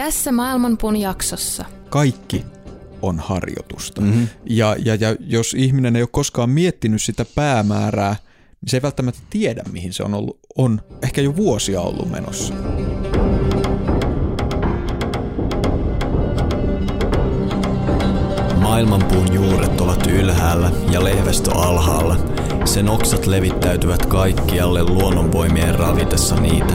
Tässä Maailmanpuun jaksossa. Kaikki on harjoitusta. Mm-hmm. Ja, ja, ja jos ihminen ei ole koskaan miettinyt sitä päämäärää, niin se ei välttämättä tiedä, mihin se on ollut, on ehkä jo vuosia ollut menossa. Maailmanpuun juuret ovat ylhäällä ja lehvästö alhaalla. Sen oksat levittäytyvät kaikkialle luonnonvoimien ravitessa niitä.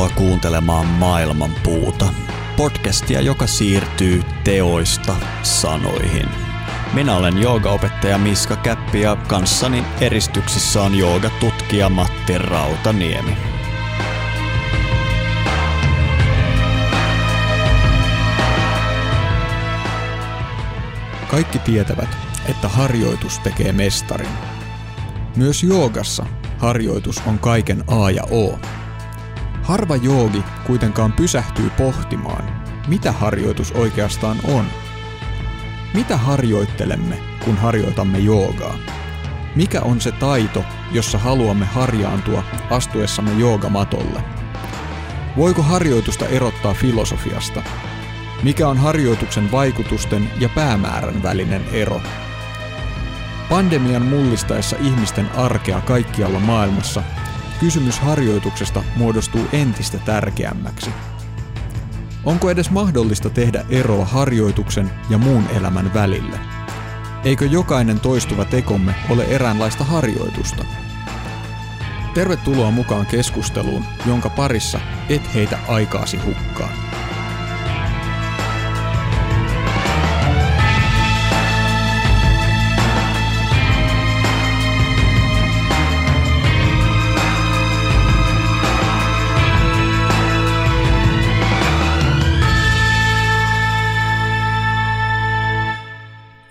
Tervetuloa kuuntelemaan Maailman puuta, podcastia, joka siirtyy teoista sanoihin. Minä olen joogaopettaja Miska Käppi ja kanssani eristyksissä on joogatutkija Matti Rautaniemi. Kaikki tietävät, että harjoitus tekee mestarin. Myös joogassa harjoitus on kaiken A ja O. Harva joogi kuitenkaan pysähtyy pohtimaan, mitä harjoitus oikeastaan on. Mitä harjoittelemme, kun harjoitamme joogaa? Mikä on se taito, jossa haluamme harjaantua astuessamme joogamatolle? Voiko harjoitusta erottaa filosofiasta? Mikä on harjoituksen vaikutusten ja päämäärän välinen ero? Pandemian mullistaessa ihmisten arkea kaikkialla maailmassa kysymys harjoituksesta muodostuu entistä tärkeämmäksi. Onko edes mahdollista tehdä eroa harjoituksen ja muun elämän välille? Eikö jokainen toistuva tekomme ole eräänlaista harjoitusta? Tervetuloa mukaan keskusteluun, jonka parissa et heitä aikaasi hukkaan.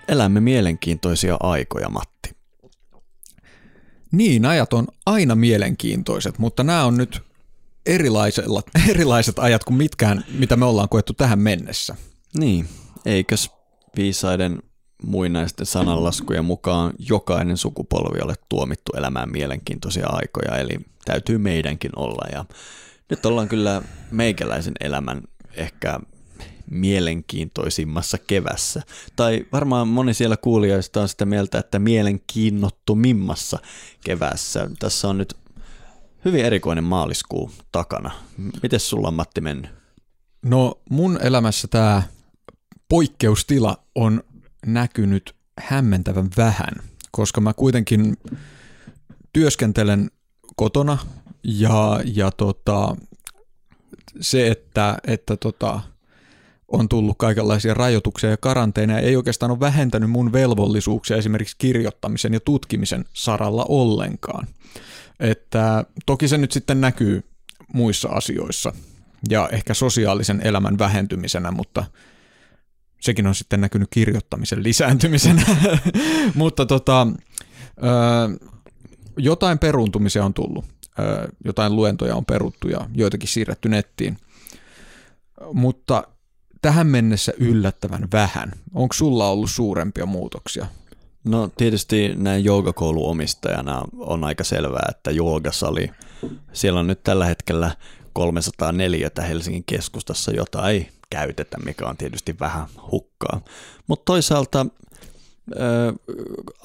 Elämme mielenkiintoisia aikoja, Matti. Niin, ajat on aina mielenkiintoiset, mutta nämä on nyt erilaisella, erilaiset ajat kuin mitkään, mitä me ollaan koettu tähän mennessä. Niin, eikös viisaiden muinaisten sananlaskujen mukaan jokainen sukupolvi ole tuomittu elämään mielenkiintoisia aikoja, eli täytyy meidänkin olla. Ja nyt ollaan kyllä meikäläisen elämän ehkä mielenkiintoisimmassa kevässä. Tai varmaan moni siellä kuulijoista on sitä mieltä, että mielenkiinnottumimmassa kevässä. Tässä on nyt hyvin erikoinen maaliskuu takana. Miten sulla on Matti mennyt? No mun elämässä tämä poikkeustila on näkynyt hämmentävän vähän, koska mä kuitenkin työskentelen kotona ja, ja tota, se, että, että tota, on tullut kaikenlaisia rajoituksia ja karanteeneja, ei oikeastaan ole vähentänyt mun velvollisuuksia esimerkiksi kirjoittamisen ja tutkimisen saralla ollenkaan. Että toki se nyt sitten näkyy muissa asioissa ja ehkä sosiaalisen elämän vähentymisenä, mutta sekin on sitten näkynyt kirjoittamisen lisääntymisenä. mutta tota, jotain peruuntumisia on tullut, jotain luentoja on peruttu ja joitakin siirretty nettiin. Mutta tähän mennessä yllättävän vähän. Onko sulla ollut suurempia muutoksia? No tietysti näin joogakouluomistajana on aika selvää, että joogasali, siellä on nyt tällä hetkellä 304 Helsingin keskustassa, jota ei käytetä, mikä on tietysti vähän hukkaa. Mutta toisaalta äh,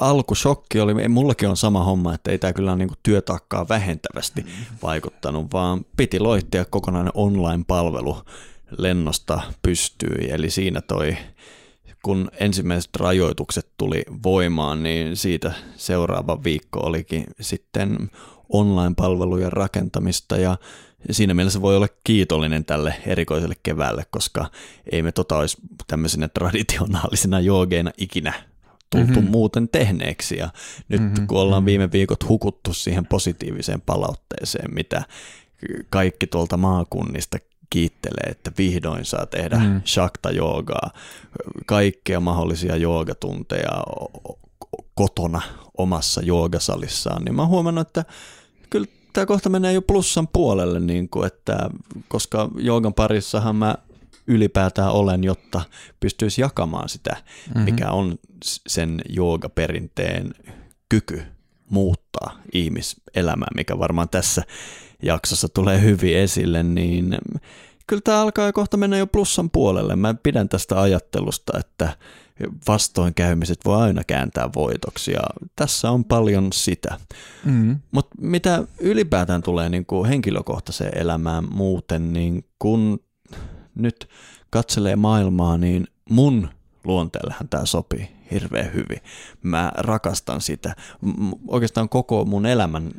alkusokki oli, mullakin on sama homma, että ei tämä kyllä niinku työtaakkaa vähentävästi vaikuttanut, vaan piti loittia kokonainen online-palvelu lennosta pystyi. Eli siinä toi, kun ensimmäiset rajoitukset tuli voimaan, niin siitä seuraava viikko olikin sitten online-palvelujen rakentamista ja siinä mielessä voi olla kiitollinen tälle erikoiselle keväälle, koska ei me tota olisi tämmöisenä traditionaalisena joogeina ikinä tultu mm-hmm. muuten tehneeksi. Ja nyt mm-hmm. kun ollaan mm-hmm. viime viikot hukuttu siihen positiiviseen palautteeseen, mitä kaikki tuolta maakunnista kiittelee, että vihdoin saa tehdä mm. shakta joogaa, kaikkea mahdollisia joogatunteja kotona omassa joogasalissaan, niin mä oon huomannut, että kyllä tämä kohta menee jo plussan puolelle, niin kuin, että, koska joogan parissahan mä ylipäätään olen, jotta pystyisi jakamaan sitä, mm-hmm. mikä on sen joogaperinteen kyky muuttaa ihmiselämää, mikä varmaan tässä jaksossa tulee hyvin esille, niin kyllä tämä alkaa kohta mennä jo plussan puolelle. Mä pidän tästä ajattelusta, että vastoinkäymiset voi aina kääntää voitoksi ja tässä on paljon sitä. Mm. Mutta mitä ylipäätään tulee niin kuin henkilökohtaiseen elämään muuten, niin kun nyt katselee maailmaa, niin mun luonteellehan tämä sopii hirveän hyvin. Mä rakastan sitä. Oikeastaan koko mun elämän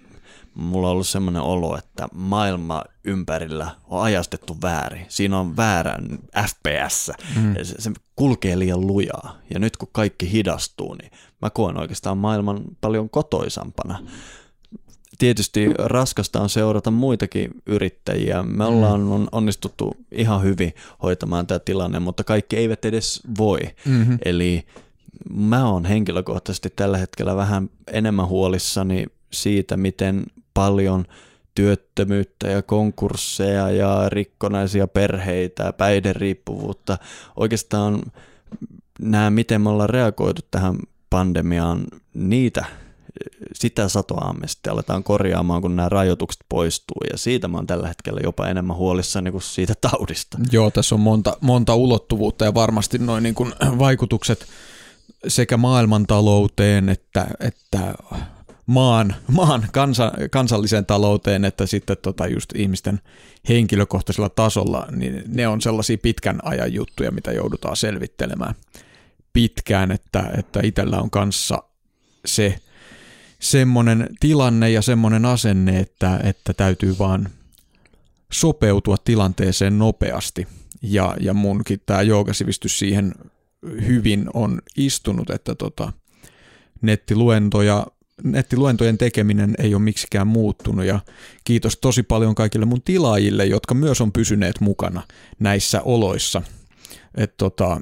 mulla on ollut semmoinen olo, että maailma ympärillä on ajastettu väärin. Siinä on väärän FPS. Mm. Se, se kulkee liian lujaa. Ja nyt kun kaikki hidastuu, niin mä koen oikeastaan maailman paljon kotoisampana. Tietysti raskasta on seurata muitakin yrittäjiä. Me mm. ollaan on onnistuttu ihan hyvin hoitamaan tämä tilanne, mutta kaikki eivät edes voi. Mm-hmm. Eli mä oon henkilökohtaisesti tällä hetkellä vähän enemmän huolissani siitä, miten paljon työttömyyttä ja konkursseja ja rikkonaisia perheitä ja päihderiippuvuutta. Oikeastaan nämä, miten me ollaan reagoitu tähän pandemiaan, niitä sitä satoamme sitten aletaan korjaamaan, kun nämä rajoitukset poistuu, ja siitä mä oon tällä hetkellä jopa enemmän huolissani kuin siitä taudista. Joo, tässä on monta, monta ulottuvuutta, ja varmasti noin niin vaikutukset sekä maailmantalouteen että, että maan, maan kansa, kansalliseen talouteen, että sitten tota just ihmisten henkilökohtaisella tasolla, niin ne on sellaisia pitkän ajan juttuja, mitä joudutaan selvittelemään pitkään, että, että itsellä on kanssa se semmoinen tilanne ja semmoinen asenne, että, että täytyy vaan sopeutua tilanteeseen nopeasti. Ja, ja munkin tämä joogasivistys siihen hyvin on istunut, että tota, nettiluentoja nettiluentojen tekeminen ei ole miksikään muuttunut ja kiitos tosi paljon kaikille mun tilaajille, jotka myös on pysyneet mukana näissä oloissa. Et tota,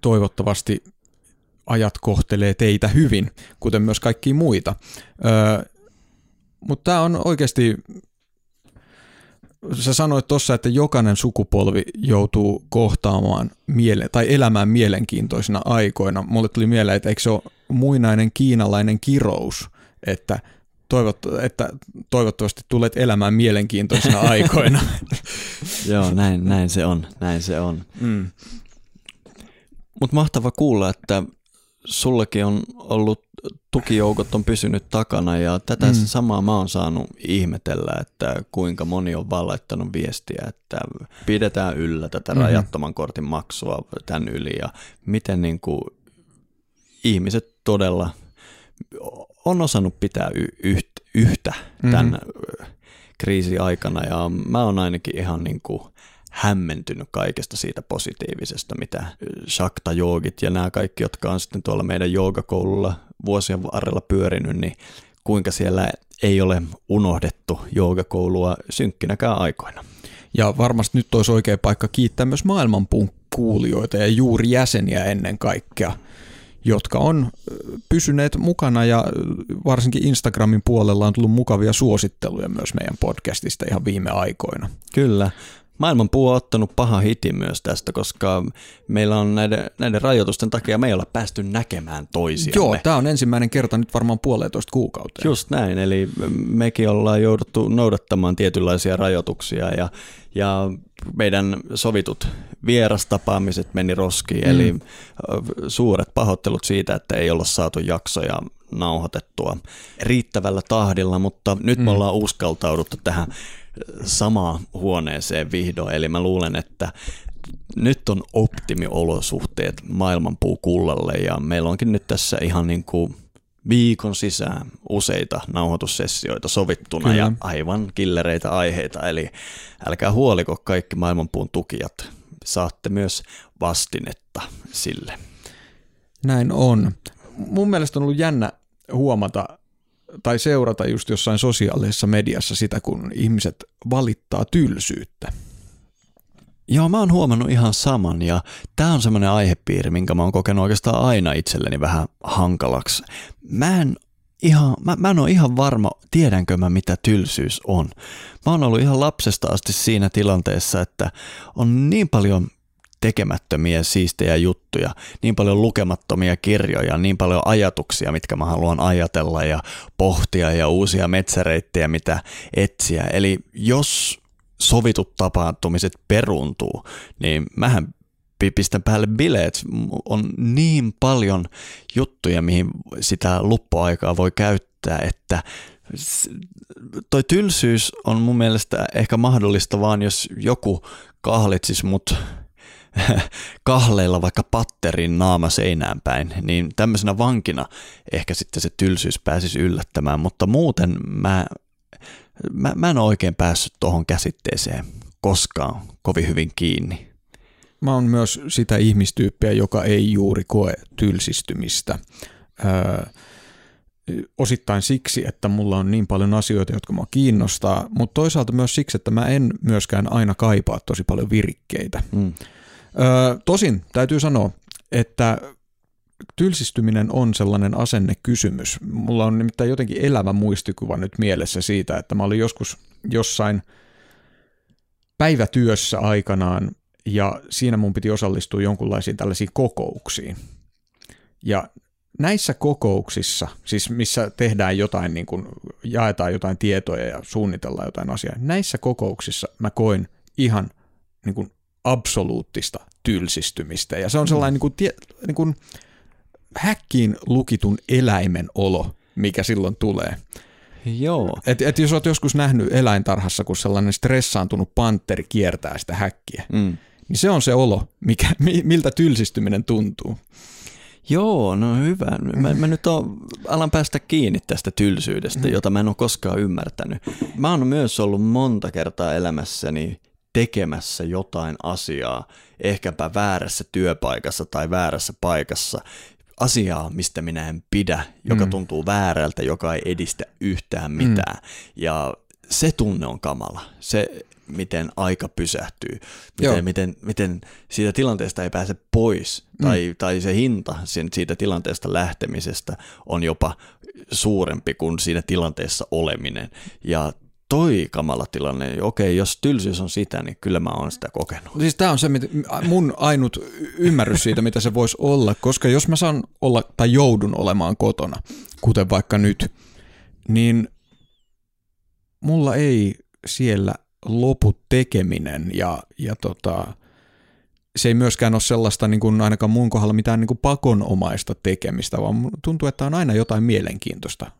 toivottavasti ajat kohtelee teitä hyvin, kuten myös kaikkia muita. Öö, Mutta tämä on oikeasti, sä sanoit tuossa, että jokainen sukupolvi joutuu kohtaamaan miele- tai elämään mielenkiintoisina aikoina. Mulle tuli mieleen, että eikö se ole muinainen kiinalainen kirous, että, toivot, että toivottavasti tulet elämään mielenkiintoisina aikoina. Joo, näin, näin se on, näin se on. Mm. Mutta mahtava kuulla, että sullakin on ollut tukijoukot on pysynyt takana ja tätä mm. samaa mä oon saanut ihmetellä, että kuinka moni on vaan laittanut viestiä, että pidetään yllä tätä mm-hmm. rajattoman kortin maksua tämän yli ja miten niin kuin ihmiset todella on osannut pitää y- yhtä tämän mm-hmm. kriisin aikana ja mä oon ainakin ihan niin kuin hämmentynyt kaikesta siitä positiivisesta, mitä Shakta joogit ja nämä kaikki, jotka on sitten tuolla meidän joogakoululla vuosien varrella pyörinyt, niin kuinka siellä ei ole unohdettu joogakoulua synkkinäkään aikoina. Ja varmasti nyt olisi oikea paikka kiittää myös maailmanpuun kuulijoita ja juuri jäseniä ennen kaikkea – jotka on pysyneet mukana ja varsinkin Instagramin puolella on tullut mukavia suositteluja myös meidän podcastista ihan viime aikoina. Kyllä. Maailmanpuu on ottanut paha hiti myös tästä, koska meillä on näiden, näiden rajoitusten takia me ei olla päästy näkemään toisiamme. Joo, tämä on ensimmäinen kerta nyt varmaan puolentoista kuukautta. Just näin, eli mekin ollaan jouduttu noudattamaan tietynlaisia rajoituksia ja, ja meidän sovitut vierastapaamiset meni roskiin, mm. eli suuret pahoittelut siitä, että ei olla saatu jaksoja nauhoitettua riittävällä tahdilla, mutta nyt mm. me ollaan uskaltauduttu tähän samaan huoneeseen vihdoin, eli mä luulen, että nyt on optimiolosuhteet maailmanpuukullalle ja meillä onkin nyt tässä ihan niin kuin viikon sisään useita nauhoitussessioita sovittuna Kyllä. ja aivan killereitä aiheita, eli älkää huoliko kaikki maailmanpuun tukijat, saatte myös vastinetta sille. Näin on. Mun mielestä on ollut jännä huomata tai seurata just jossain sosiaalisessa mediassa sitä, kun ihmiset valittaa tylsyyttä. Joo, mä oon huomannut ihan saman ja tää on semmoinen aihepiiri, minkä mä oon kokenut oikeastaan aina itselleni vähän hankalaksi. Mä en ihan, mä, mä en ole ihan varma, tiedänkö mä mitä tylsyys on. Mä oon ollut ihan lapsesta asti siinä tilanteessa, että on niin paljon tekemättömiä siistejä juttuja, niin paljon lukemattomia kirjoja, niin paljon ajatuksia, mitkä mä haluan ajatella ja pohtia ja uusia metsäreittejä, mitä etsiä. Eli jos sovitut tapahtumiset peruuntuu, niin mähän pistän päälle bileet. On niin paljon juttuja, mihin sitä luppuaikaa voi käyttää, että toi tylsyys on mun mielestä ehkä mahdollista vaan, jos joku kahlitsis mut kahleilla vaikka patterin naama seinään päin, niin tämmöisenä vankina ehkä sitten se tylsyys pääsisi yllättämään, mutta muuten mä, mä, mä en ole oikein päässyt tuohon käsitteeseen koskaan kovin hyvin kiinni. Mä oon myös sitä ihmistyyppiä, joka ei juuri koe tylsistymistä. Öö, osittain siksi, että mulla on niin paljon asioita, jotka mua kiinnostaa, mutta toisaalta myös siksi, että mä en myöskään aina kaipaa tosi paljon virikkeitä. Mm. Öö, tosin täytyy sanoa, että tylsistyminen on sellainen asennekysymys. Mulla on nimittäin jotenkin elävä muistikuva nyt mielessä siitä, että mä olin joskus jossain päivätyössä aikanaan ja siinä mun piti osallistua jonkunlaisiin tällaisiin kokouksiin. Ja näissä kokouksissa, siis missä tehdään jotain, niin kuin jaetaan jotain tietoja ja suunnitellaan jotain asiaa, näissä kokouksissa mä koin ihan niin kuin absoluuttista tylsistymistä. Ja se on sellainen niin kuin, tie, niin kuin häkkiin lukitun eläimen olo, mikä silloin tulee. Joo. Et, et jos olet joskus nähnyt eläintarhassa, kun sellainen stressaantunut panteri kiertää sitä häkkiä, mm. niin se on se olo, mikä, miltä tylsistyminen tuntuu. Joo, no hyvä. Mä, mä nyt on, alan päästä kiinni tästä tylsyydestä, mm. jota mä en ole koskaan ymmärtänyt. Mä oon myös ollut monta kertaa elämässäni tekemässä jotain asiaa, ehkäpä väärässä työpaikassa tai väärässä paikassa, asiaa, mistä minä en pidä, joka mm. tuntuu väärältä, joka ei edistä yhtään mitään. Mm. Ja se tunne on kamala. Se, miten aika pysähtyy, miten, miten, miten siitä tilanteesta ei pääse pois, mm. tai, tai se hinta sen, siitä tilanteesta lähtemisestä on jopa suurempi kuin siinä tilanteessa oleminen. Ja toi kamala tilanne, okei, jos tylsyys on sitä, niin kyllä mä oon sitä kokenut. Siis tämä on se mun ainut ymmärrys siitä, mitä se voisi olla, koska jos mä saan olla tai joudun olemaan kotona, kuten vaikka nyt, niin mulla ei siellä lopu tekeminen ja, ja tota, se ei myöskään ole sellaista niin kuin ainakaan mun kohdalla mitään niin kuin pakonomaista tekemistä, vaan tuntuu, että on aina jotain mielenkiintoista,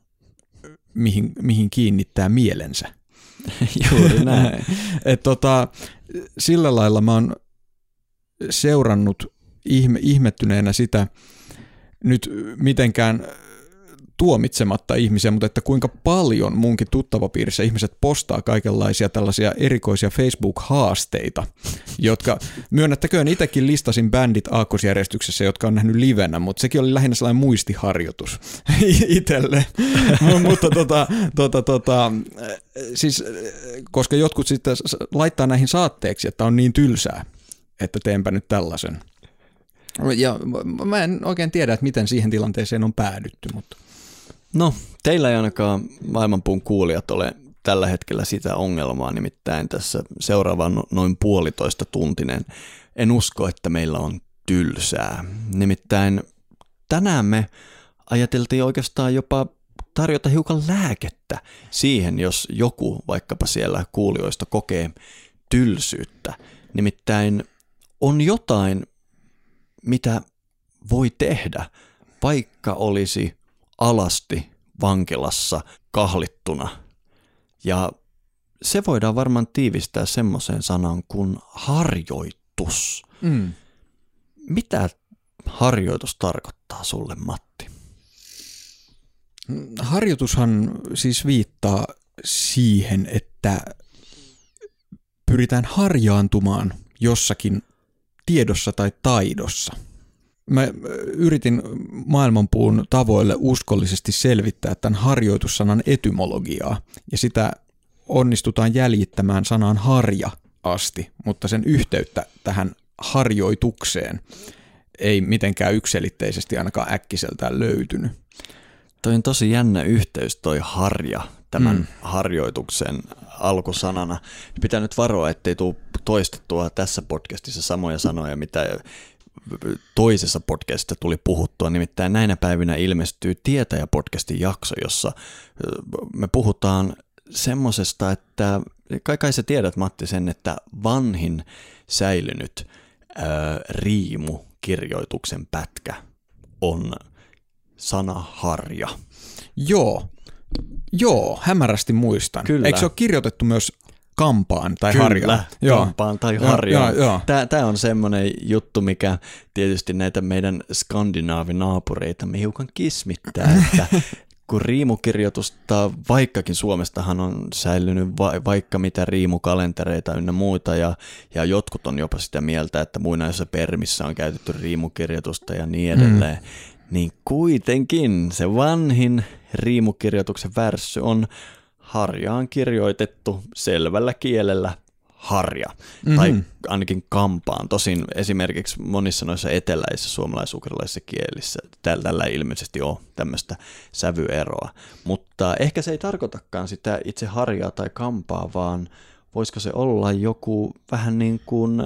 mihin, mihin kiinnittää mielensä. Juuri näin. Et tota, sillä lailla mä oon seurannut ihme, ihmettyneenä sitä nyt mitenkään tuomitsematta ihmisiä, mutta että kuinka paljon munkin tuttavapiirissä ihmiset postaa kaikenlaisia tällaisia erikoisia Facebook-haasteita, jotka myönnettäköön itsekin listasin bändit aakkosjärjestyksessä, jotka on nähnyt livenä, mutta sekin oli lähinnä sellainen muistiharjoitus itselle. mutta tota, tota, tota, siis, koska jotkut sitten laittaa näihin saatteeksi, että on niin tylsää, että teenpä nyt tällaisen. Ja mä en oikein tiedä, että miten siihen tilanteeseen on päädytty, mutta... No, teillä ei ainakaan maailmanpuun kuulijat ole tällä hetkellä sitä ongelmaa, nimittäin tässä seuraavan no, noin puolitoista tuntinen. En usko, että meillä on tylsää. Nimittäin tänään me ajateltiin oikeastaan jopa tarjota hiukan lääkettä siihen, jos joku vaikkapa siellä kuulijoista kokee tylsyyttä. Nimittäin on jotain, mitä voi tehdä, vaikka olisi alasti vankilassa kahlittuna. Ja se voidaan varmaan tiivistää semmoiseen sanan kuin harjoitus. Mm. Mitä harjoitus tarkoittaa sulle, Matti? Harjoitushan siis viittaa siihen, että pyritään harjaantumaan jossakin tiedossa tai taidossa. Mä yritin maailmanpuun tavoille uskollisesti selvittää tämän harjoitussanan etymologiaa, ja sitä onnistutaan jäljittämään sanaan harja asti, mutta sen yhteyttä tähän harjoitukseen ei mitenkään ykselitteisesti ainakaan äkkiseltään löytynyt. Toi on tosi jännä yhteys toi harja tämän mm. harjoituksen alkusanana. Pitää nyt varoa, ettei tule toistettua tässä podcastissa samoja sanoja, mitä toisessa podcastissa tuli puhuttua. Nimittäin näinä päivinä ilmestyy Tietäjä-podcastin jakso, jossa me puhutaan semmosesta, että kai, kai sä tiedät Matti sen, että vanhin säilynyt ää, riimu kirjoituksen pätkä on sana harja. Joo, joo, hämärästi muistan. Kyllä. Eikö se ole kirjoitettu myös kampaan tai Kyllä, harjaan? kampaan tai harjaan. Joo, joo. Tämä, tämä on semmoinen juttu, mikä tietysti näitä meidän skandinaavinaapureita me hiukan kismittää, että kun riimukirjoitusta, vaikkakin Suomestahan on säilynyt va- vaikka mitä riimukalentereita ynnä muuta, ja, ja jotkut on jopa sitä mieltä, että muinaisessa permissä on käytetty riimukirjoitusta ja niin edelleen, mm. niin kuitenkin se vanhin riimukirjoituksen värssy on harjaan kirjoitettu selvällä kielellä harja, mm-hmm. tai ainakin kampaan. Tosin esimerkiksi monissa noissa eteläisissä suomalais-ukrainalaisissa kielissä tällä, tällä ei ilmeisesti ole tämmöistä sävyeroa. Mutta ehkä se ei tarkoitakaan sitä itse harjaa tai kampaa, vaan voisiko se olla joku vähän niin kuin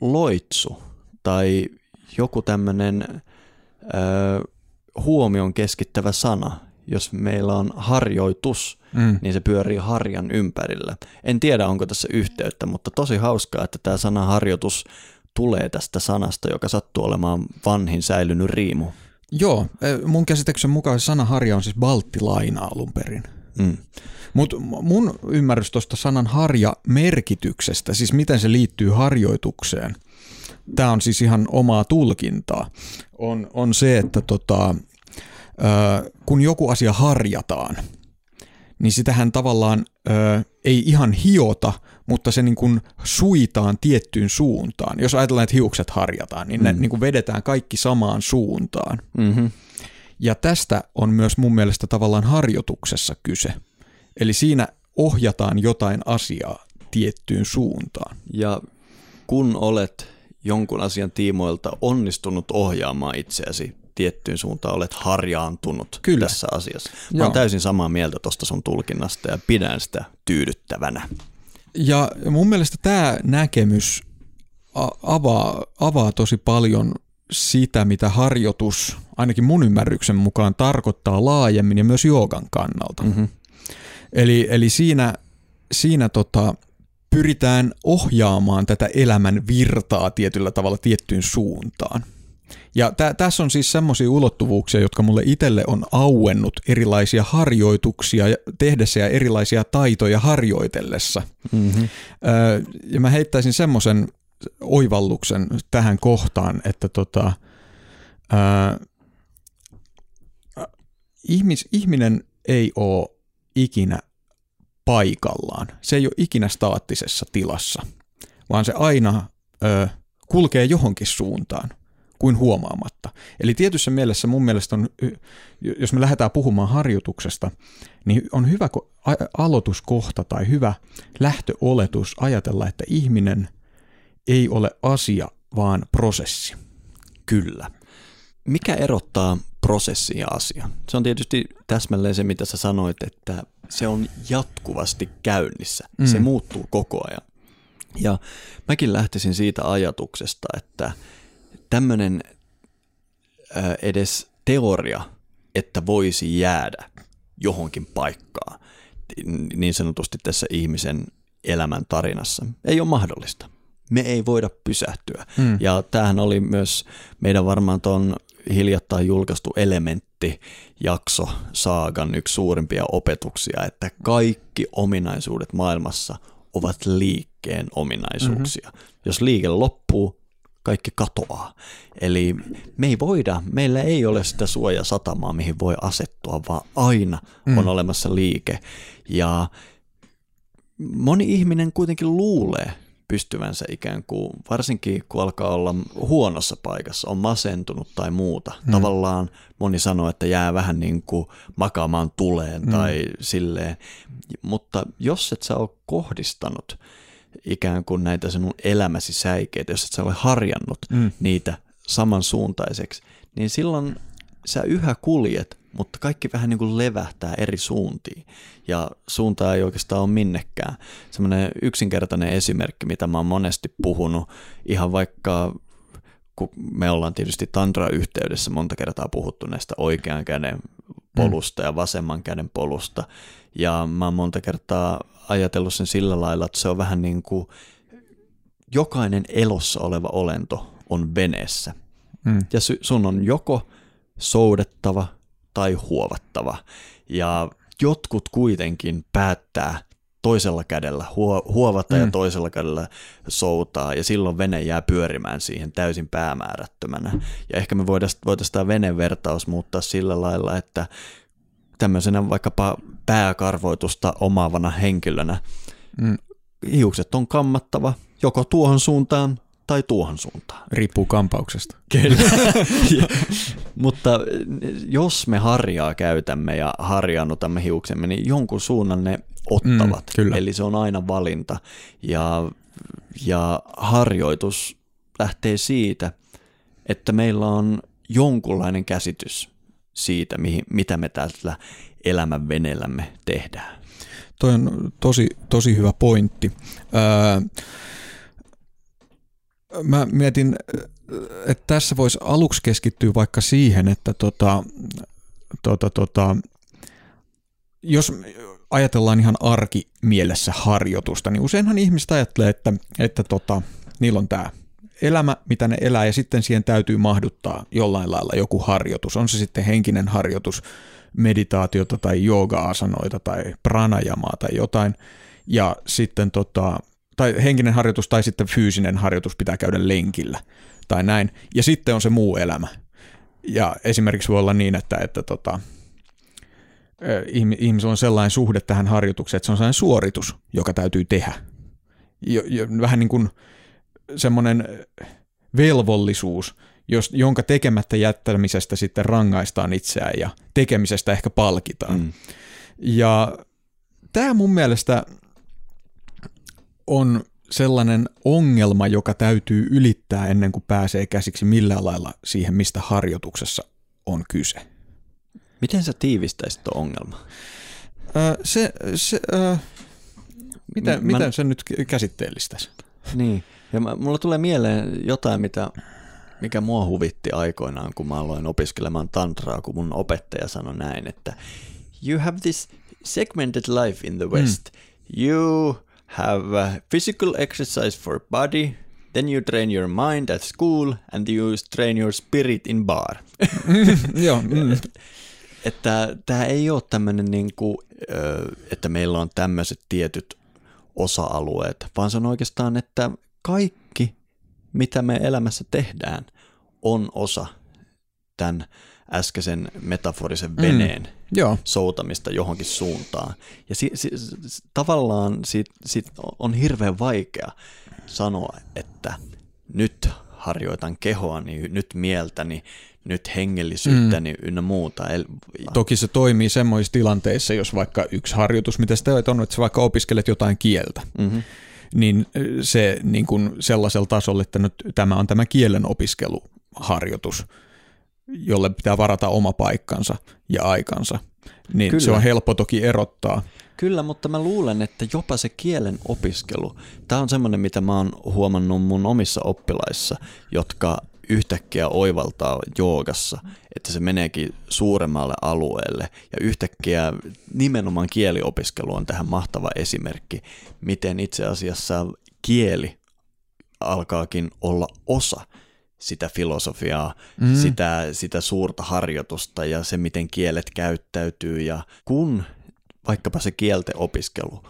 loitsu tai joku tämmöinen huomion keskittävä sana, jos meillä on harjoitus, mm. niin se pyörii harjan ympärillä. En tiedä, onko tässä yhteyttä, mutta tosi hauskaa, että tämä sana harjoitus tulee tästä sanasta, joka sattuu olemaan vanhin säilynyt riimu. Joo, e, mun käsityksen mukaan sana harja on siis balttilaina alun perin. Mm. Mutta mun ymmärrys tuosta sanan harja merkityksestä, siis miten se liittyy harjoitukseen, tämä on siis ihan omaa tulkintaa, on, on se, että tota, kun joku asia harjataan, niin sitähän tavallaan ö, ei ihan hiota, mutta se niin kuin suitaan tiettyyn suuntaan. Jos ajatellaan, että hiukset harjataan, niin mm. ne niin kuin vedetään kaikki samaan suuntaan. Mm-hmm. Ja tästä on myös mun mielestä tavallaan harjoituksessa kyse. Eli siinä ohjataan jotain asiaa tiettyyn suuntaan. Ja kun olet jonkun asian tiimoilta onnistunut ohjaamaan itseäsi tiettyyn suuntaan olet harjaantunut Kyllä. tässä asiassa. Mä Joo. oon täysin samaa mieltä tuosta sun tulkinnasta ja pidän sitä tyydyttävänä. Ja mun mielestä tämä näkemys avaa, avaa tosi paljon sitä, mitä harjoitus, ainakin mun ymmärryksen mukaan, tarkoittaa laajemmin ja myös joogan kannalta. Mm-hmm. Eli, eli siinä, siinä tota, pyritään ohjaamaan tätä elämän virtaa tietyllä tavalla tiettyyn suuntaan. Ja tä, tässä on siis semmoisia ulottuvuuksia, jotka mulle itselle on auennut erilaisia harjoituksia tehdessä ja erilaisia taitoja harjoitellessa. Mm-hmm. ja mä heittäisin semmoisen oivalluksen tähän kohtaan, että tota, ää, ihmis, ihminen ei ole ikinä paikallaan. Se ei ole ikinä staattisessa tilassa, vaan se aina ö, kulkee johonkin suuntaan kuin huomaamatta. Eli tietyssä mielessä mun mielestä on, jos me lähdetään puhumaan harjoituksesta, niin on hyvä aloituskohta tai hyvä lähtöoletus ajatella, että ihminen ei ole asia, vaan prosessi. Kyllä. Mikä erottaa prosessin ja asia? Se on tietysti täsmälleen se, mitä sä sanoit, että se on jatkuvasti käynnissä. Mm. Se muuttuu koko ajan. Ja mäkin lähtisin siitä ajatuksesta, että – tämmöinen edes teoria, että voisi jäädä johonkin paikkaan niin sanotusti tässä ihmisen elämän tarinassa, ei ole mahdollista. Me ei voida pysähtyä. Hmm. Ja tämähän oli myös meidän varmaan tuon hiljattain julkaistu elementti jakso Saagan yksi suurimpia opetuksia, että kaikki ominaisuudet maailmassa ovat liikkeen ominaisuuksia. Mm-hmm. Jos liike loppuu, kaikki katoaa. Eli me ei voida, meillä ei ole sitä suojasatamaa, mihin voi asettua, vaan aina mm. on olemassa liike. Ja moni ihminen kuitenkin luulee pystyvänsä ikään kuin, varsinkin kun alkaa olla huonossa paikassa, on masentunut tai muuta. Mm. Tavallaan moni sanoo, että jää vähän niin kuin makaamaan tuleen mm. tai silleen. Mutta jos et sä ole kohdistanut ikään kuin näitä sinun elämäsi säikeitä, jos et sä ole harjannut mm. niitä samansuuntaiseksi, niin silloin sä yhä kuljet, mutta kaikki vähän niin kuin levähtää eri suuntiin ja suunta ei oikeastaan ole minnekään. Semmoinen yksinkertainen esimerkki, mitä mä oon monesti puhunut, ihan vaikka kun me ollaan tietysti tantra-yhteydessä monta kertaa puhuttu näistä oikean käden polusta ja vasemman käden polusta, ja mä oon monta kertaa ajatellut sen sillä lailla, että se on vähän niin kuin jokainen elossa oleva olento on veneessä. Mm. Ja sun on joko soudettava tai huovattava. Ja jotkut kuitenkin päättää toisella kädellä huovata mm. ja toisella kädellä soutaa, ja silloin vene jää pyörimään siihen täysin päämäärättömänä. Ja ehkä me voitaisiin voitais tämä venevertaus muuttaa sillä lailla, että tämmöisenä vaikkapa pääkarvoitusta omaavana henkilönä mm. hiukset on kammattava joko tuohon suuntaan tai tuohon suuntaan. Riippuu kampauksesta. Kyllä. Mutta jos me harjaa käytämme ja harjaannutamme hiuksemme, niin jonkun suunnan ne ottavat. Mm, kyllä. Eli se on aina valinta. Ja, ja harjoitus lähtee siitä, että meillä on jonkunlainen käsitys siitä, mihin, mitä me tällä elämän veneellämme tehdään. Toi on tosi, tosi hyvä pointti. Öö, mä mietin, että tässä voisi aluksi keskittyä vaikka siihen, että tota, tota, tota, jos ajatellaan ihan arkimielessä harjoitusta, niin useinhan ihmiset ajattelee, että, että tota, niillä on tämä elämä, mitä ne elää, ja sitten siihen täytyy mahduttaa jollain lailla joku harjoitus. On se sitten henkinen harjoitus, meditaatiota tai jooga-asanoita tai pranajamaa tai jotain. Ja sitten tota, tai henkinen harjoitus tai sitten fyysinen harjoitus pitää käydä lenkillä tai näin. Ja sitten on se muu elämä. Ja esimerkiksi voi olla niin, että, että tota, ihmisellä on sellainen suhde tähän harjoitukseen, että se on sellainen suoritus, joka täytyy tehdä. Jo, jo, vähän niin kuin semmoinen velvollisuus, jos, jonka tekemättä jättämisestä sitten rangaistaan itseään ja tekemisestä ehkä palkitaan. Mm. Ja tämä mun mielestä on sellainen ongelma, joka täytyy ylittää ennen kuin pääsee käsiksi millään lailla siihen, mistä harjoituksessa on kyse. Miten sä tiivistäisit tuon ongelma? Öö, se, se, öö, miten, mä, miten se nyt käsitteellistäisi? Niin, ja mä, mulla tulee mieleen jotain, mitä, mikä mua huvitti aikoinaan, kun mä aloin opiskelemaan tantraa, kun mun opettaja sanoi näin, että you have this segmented life in the West. Mm. You have a physical exercise for body, then you train your mind at school and you train your spirit in bar. Joo. Mm. että tämä ei ole tämmöinen, niin kuin, että meillä on tämmöiset tietyt osa-alueet, vaan se on oikeastaan, että kaikki, mitä me elämässä tehdään, on osa tämän äskeisen metaforisen mm. veneen mm, joo. soutamista johonkin suuntaan. Ja si, si, tavallaan siitä, siitä on hirveän vaikea sanoa, että nyt harjoitan kehoani, nyt mieltäni, nyt hengellisyyttäni mm. ynnä muuta. Toki se toimii semmoisissa tilanteissa, jos vaikka yksi harjoitus, mitä sitä on, että sä vaikka opiskelet jotain kieltä, mm-hmm. niin se niin kuin sellaisella tasolla, että nyt tämä on tämä kielen opiskeluharjoitus, jolle pitää varata oma paikkansa ja aikansa, niin Kyllä. se on helppo toki erottaa. Kyllä, mutta mä luulen, että jopa se kielen opiskelu, tämä on semmoinen, mitä mä oon huomannut mun omissa oppilaissa, jotka yhtäkkiä oivaltaa joogassa, että se meneekin suuremmalle alueelle ja yhtäkkiä nimenomaan kieliopiskelu on tähän mahtava esimerkki, miten itse asiassa kieli alkaakin olla osa sitä filosofiaa, mm. sitä, sitä suurta harjoitusta ja se, miten kielet käyttäytyy. Ja kun vaikkapa se kielten opiskelu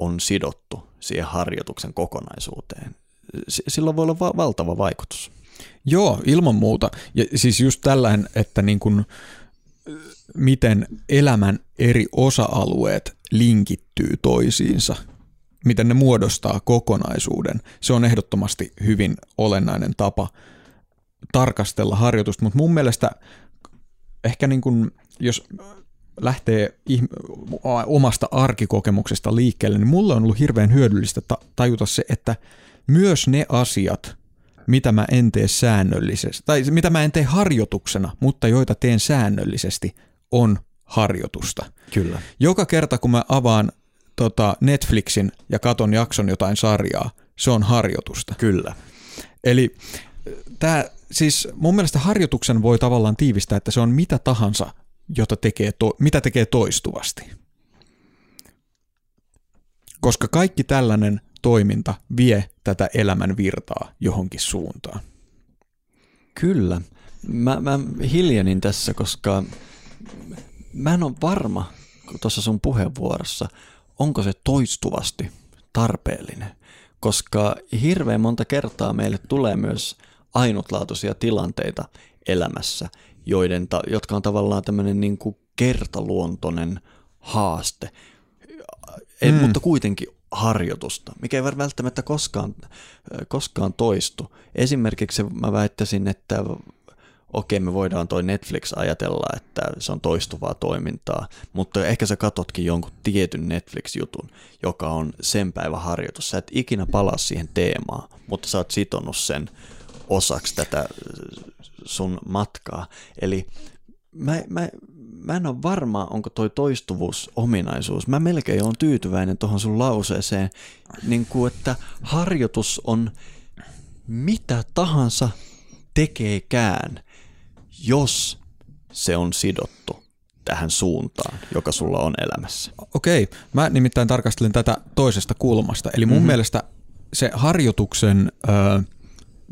on sidottu siihen harjoituksen kokonaisuuteen, silloin voi olla va- valtava vaikutus. Joo, ilman muuta. Ja siis just tällainen, että niin kuin, miten elämän eri osa-alueet linkittyy toisiinsa, miten ne muodostaa kokonaisuuden. Se on ehdottomasti hyvin olennainen tapa tarkastella harjoitusta, mutta mun mielestä ehkä niin kuin, jos lähtee omasta arkikokemuksesta liikkeelle, niin mulle on ollut hirveän hyödyllistä tajuta se, että myös ne asiat, mitä mä en tee säännöllisesti, tai mitä mä en tee harjoituksena, mutta joita teen säännöllisesti, on harjoitusta. Kyllä. Joka kerta, kun mä avaan tota Netflixin ja katon jakson jotain sarjaa, se on harjoitusta. Kyllä. Eli tämä, siis mun mielestä harjoituksen voi tavallaan tiivistää, että se on mitä tahansa, jota tekee to, mitä tekee toistuvasti. Koska kaikki tällainen toiminta vie tätä elämän virtaa johonkin suuntaan. Kyllä. Mä, mä hiljenin tässä, koska mä en ole varma tuossa sun puheenvuorossa, onko se toistuvasti tarpeellinen, koska hirveän monta kertaa meille tulee myös ainutlaatuisia tilanteita elämässä, joiden, jotka on tavallaan tämmöinen niin kuin kertaluontoinen haaste, mm. mutta kuitenkin harjoitusta, mikä ei välttämättä koskaan, koskaan toistu. Esimerkiksi mä väittäisin, että okei, me voidaan toi Netflix ajatella, että se on toistuvaa toimintaa, mutta ehkä sä katotkin jonkun tietyn Netflix-jutun, joka on sen päivän harjoitus. Sä et ikinä palaa siihen teemaan, mutta sä oot sitonut sen osaksi tätä sun matkaa. Eli mä, mä, mä en ole varma, onko toi toistuvuus ominaisuus. Mä melkein on tyytyväinen tuohon sun lauseeseen, niin kuin että harjoitus on mitä tahansa tekeekään, jos se on sidottu tähän suuntaan, joka sulla on elämässä. Okei, mä nimittäin tarkastelen tätä toisesta kulmasta. Eli mun mm-hmm. mielestä se harjoituksen... Öö,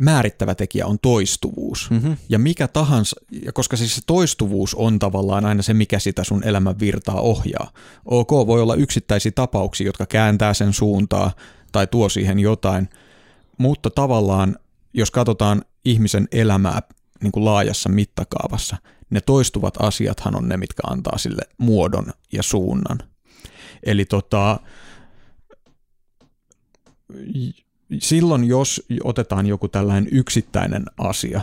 määrittävä tekijä on toistuvuus. Mm-hmm. Ja mikä tahansa, ja koska siis se toistuvuus on tavallaan aina se, mikä sitä sun elämän virtaa ohjaa. Ok, voi olla yksittäisiä tapauksia, jotka kääntää sen suuntaa tai tuo siihen jotain, mutta tavallaan, jos katsotaan ihmisen elämää niin kuin laajassa mittakaavassa, ne toistuvat asiathan on ne, mitkä antaa sille muodon ja suunnan. Eli tota, silloin, jos otetaan joku tällainen yksittäinen asia,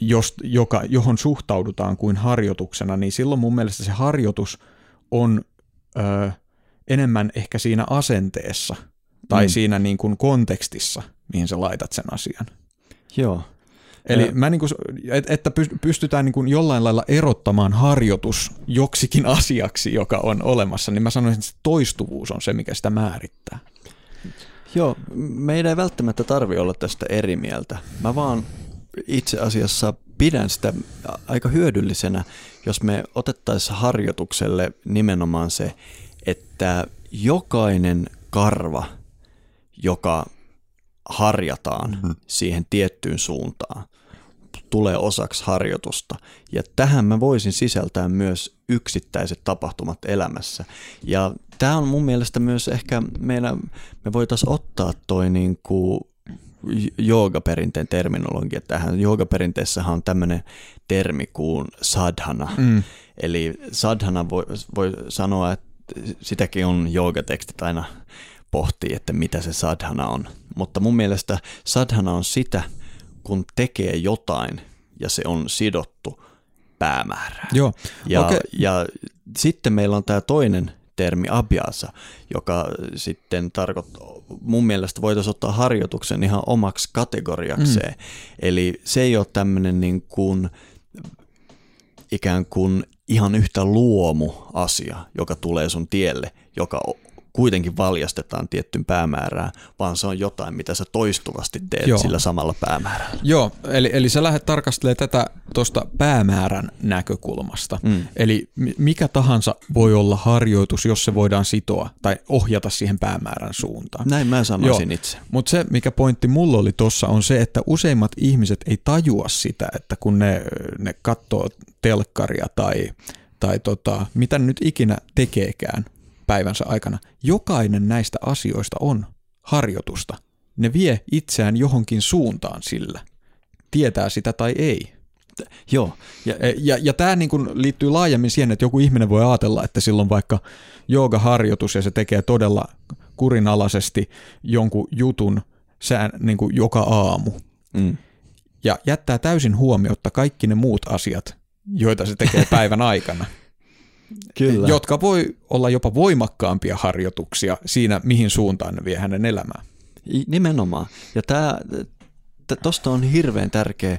jos, joka, johon suhtaudutaan kuin harjoituksena, niin silloin mun mielestä se harjoitus on ö, enemmän ehkä siinä asenteessa tai mm. siinä niin kuin kontekstissa, mihin sä laitat sen asian. Joo. Eli ja. mä niin kuin, että pystytään niin kuin jollain lailla erottamaan harjoitus joksikin asiaksi, joka on olemassa, niin mä sanoisin, että toistuvuus on se, mikä sitä määrittää. Joo, meidän ei välttämättä tarvi olla tästä eri mieltä. Mä vaan itse asiassa pidän sitä aika hyödyllisenä, jos me otettaisiin harjoitukselle nimenomaan se, että jokainen karva, joka harjataan mm-hmm. siihen tiettyyn suuntaan, tulee osaksi harjoitusta. Ja tähän mä voisin sisältää myös yksittäiset tapahtumat elämässä. Ja tämä on mun mielestä myös ehkä meidän, me voitaisiin ottaa toi niin kuin joogaperinteen terminologia tähän. Joogaperinteessähän on tämmöinen termi kuin sadhana. Mm. Eli sadhana voi, voi sanoa, että sitäkin on joogatekstit aina pohtii, että mitä se sadhana on. Mutta mun mielestä sadhana on sitä, kun tekee jotain ja se on sidottu päämäärään. Joo. Ja, okay. ja sitten meillä on tämä toinen termi abjasa, joka sitten tarkoittaa, mun mielestä voitaisiin ottaa harjoituksen ihan omaksi kategoriakseen. Mm. Eli se ei ole tämmöinen niin kuin ikään kuin ihan yhtä luomu asia, joka tulee sun tielle, joka kuitenkin valjastetaan tiettyyn päämäärään, vaan se on jotain, mitä sä toistuvasti teet Joo. sillä samalla päämäärällä. Joo, eli, eli sä lähdet tarkastelemaan tätä tuosta päämäärän näkökulmasta. Mm. Eli mikä tahansa voi olla harjoitus, jos se voidaan sitoa tai ohjata siihen päämäärän suuntaan. Näin mä sanoisin Joo. itse. Mutta se, mikä pointti mulla oli tuossa, on se, että useimmat ihmiset ei tajua sitä, että kun ne, ne katsoo telkkaria tai tai tota, mitä nyt ikinä tekeekään, päivänsä aikana. Jokainen näistä asioista on harjoitusta. Ne vie itseään johonkin suuntaan sillä. tietää sitä tai ei. Joo. Ja, ja, ja tämä niin kuin liittyy laajemmin siihen, että joku ihminen voi ajatella, että silloin vaikka joogaharjoitus ja se tekee todella kurinalaisesti jonkun jutun sään, niin kuin joka aamu. Mm. Ja jättää täysin huomiotta kaikki ne muut asiat, joita se tekee päivän aikana. Kyllä. Jotka voi olla jopa voimakkaampia harjoituksia siinä, mihin suuntaan ne vie hänen elämään. Nimenomaan. Ja tämä tuosta on hirveän tärkeä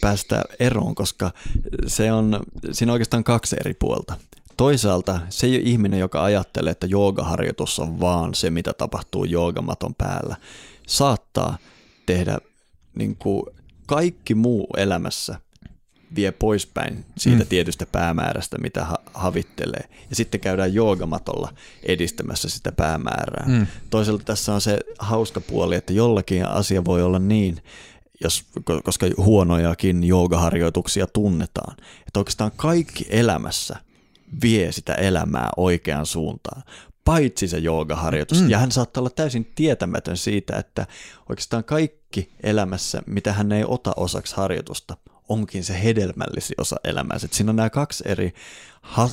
päästä eroon, koska se on, siinä on oikeastaan kaksi eri puolta. Toisaalta se ei ole ihminen, joka ajattelee, että joogaharjoitus on vaan se, mitä tapahtuu joogamaton päällä. Saattaa tehdä niin kuin kaikki muu elämässä vie poispäin siitä mm. tietystä päämäärästä, mitä ha- havittelee. Ja sitten käydään joogamatolla edistämässä sitä päämäärää. Mm. Toisaalta tässä on se hauska puoli, että jollakin asia voi olla niin, jos, koska huonojakin joogaharjoituksia tunnetaan, että oikeastaan kaikki elämässä vie sitä elämää oikeaan suuntaan paitsi se joogaharjoitus. Mm. Ja hän saattaa olla täysin tietämätön siitä, että oikeastaan kaikki elämässä, mitä hän ei ota osaksi harjoitusta, onkin se hedelmällisin osa elämäänsä. siinä on nämä kaksi eri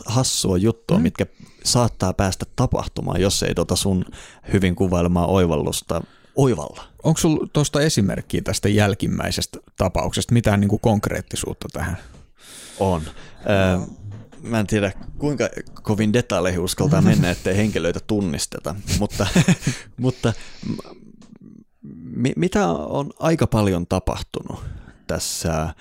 hassua juttua, mm. mitkä saattaa päästä tapahtumaan, jos ei tota sun hyvin kuvailemaa oivallusta oivalla. Onko sulla tuosta esimerkkiä tästä jälkimmäisestä tapauksesta, mitään niin kuin konkreettisuutta tähän? On. Ö, mä en tiedä kuinka kovin detaileihin uskaltaa mennä, ettei henkilöitä tunnisteta, mutta, mutta mitä on aika paljon tapahtunut tässä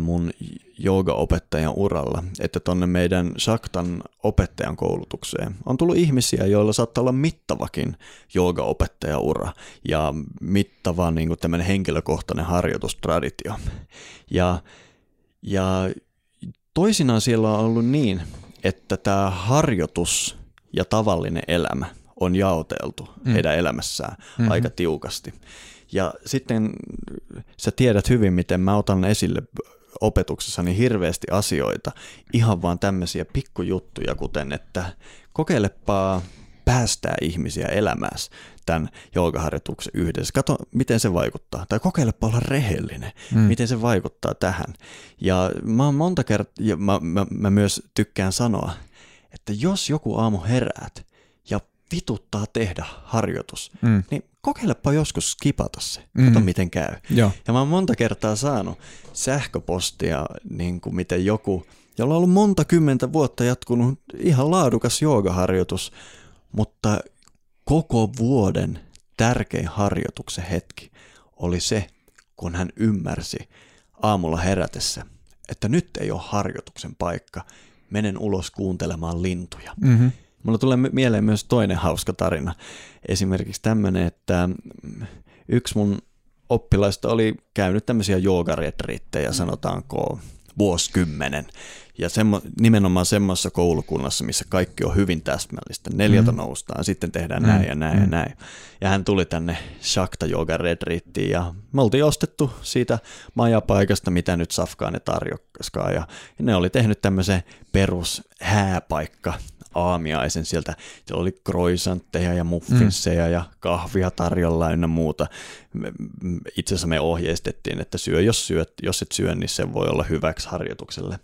mun joogaopettajan uralla, että tonne meidän Shaktan opettajan koulutukseen on tullut ihmisiä, joilla saattaa olla mittavakin joogaopettajaura ja mittava niin kuin tämmöinen henkilökohtainen harjoitustraditio. Ja, ja toisinaan siellä on ollut niin, että tämä harjoitus ja tavallinen elämä on jaoteltu mm. heidän elämässään mm-hmm. aika tiukasti. Ja sitten sä tiedät hyvin, miten mä otan esille opetuksessani hirveästi asioita, ihan vaan tämmöisiä pikkujuttuja, kuten että kokeilepa päästää ihmisiä elämäänsä tämän joogaharjoituksen yhdessä. Kato, miten se vaikuttaa. Tai kokeilepa olla rehellinen, mm. miten se vaikuttaa tähän. Ja mä oon monta kertaa, ja mä, mä, mä myös tykkään sanoa, että jos joku aamu heräät ja vituttaa tehdä harjoitus, mm. niin kokeilepa joskus skipata se, kato mm. miten käy. Joo. Ja mä oon monta kertaa saanut sähköpostia, niin kuin miten joku, jolla on ollut monta kymmentä vuotta jatkunut ihan laadukas joogaharjoitus, mutta koko vuoden tärkein harjoituksen hetki oli se, kun hän ymmärsi aamulla herätessä, että nyt ei ole harjoituksen paikka, menen ulos kuuntelemaan lintuja. Mm-hmm. Mulla tulee mieleen myös toinen hauska tarina. Esimerkiksi tämmöinen, että yksi mun oppilaista oli käynyt tämmöisiä joogaretriittejä, sanotaanko vuosikymmenen. Ja semmo, nimenomaan semmoisessa koulukunnassa, missä kaikki on hyvin täsmällistä. Neljältä mm. noustaan, sitten tehdään mm. näin ja näin mm. ja näin. Ja hän tuli tänne Shakta Yoga Retreattiin ja me oltiin ostettu siitä majapaikasta, mitä nyt Safkaan ne tarjokaskaan. Ja ne oli tehnyt tämmöisen perus hääpaikka aamiaisen sieltä. Siellä oli croissantteja ja muffinsseja mm. ja kahvia tarjolla ynnä muuta. Itse asiassa me ohjeistettiin, että syö jos syöt, jos et syö, niin se voi olla hyväksi harjoitukselle.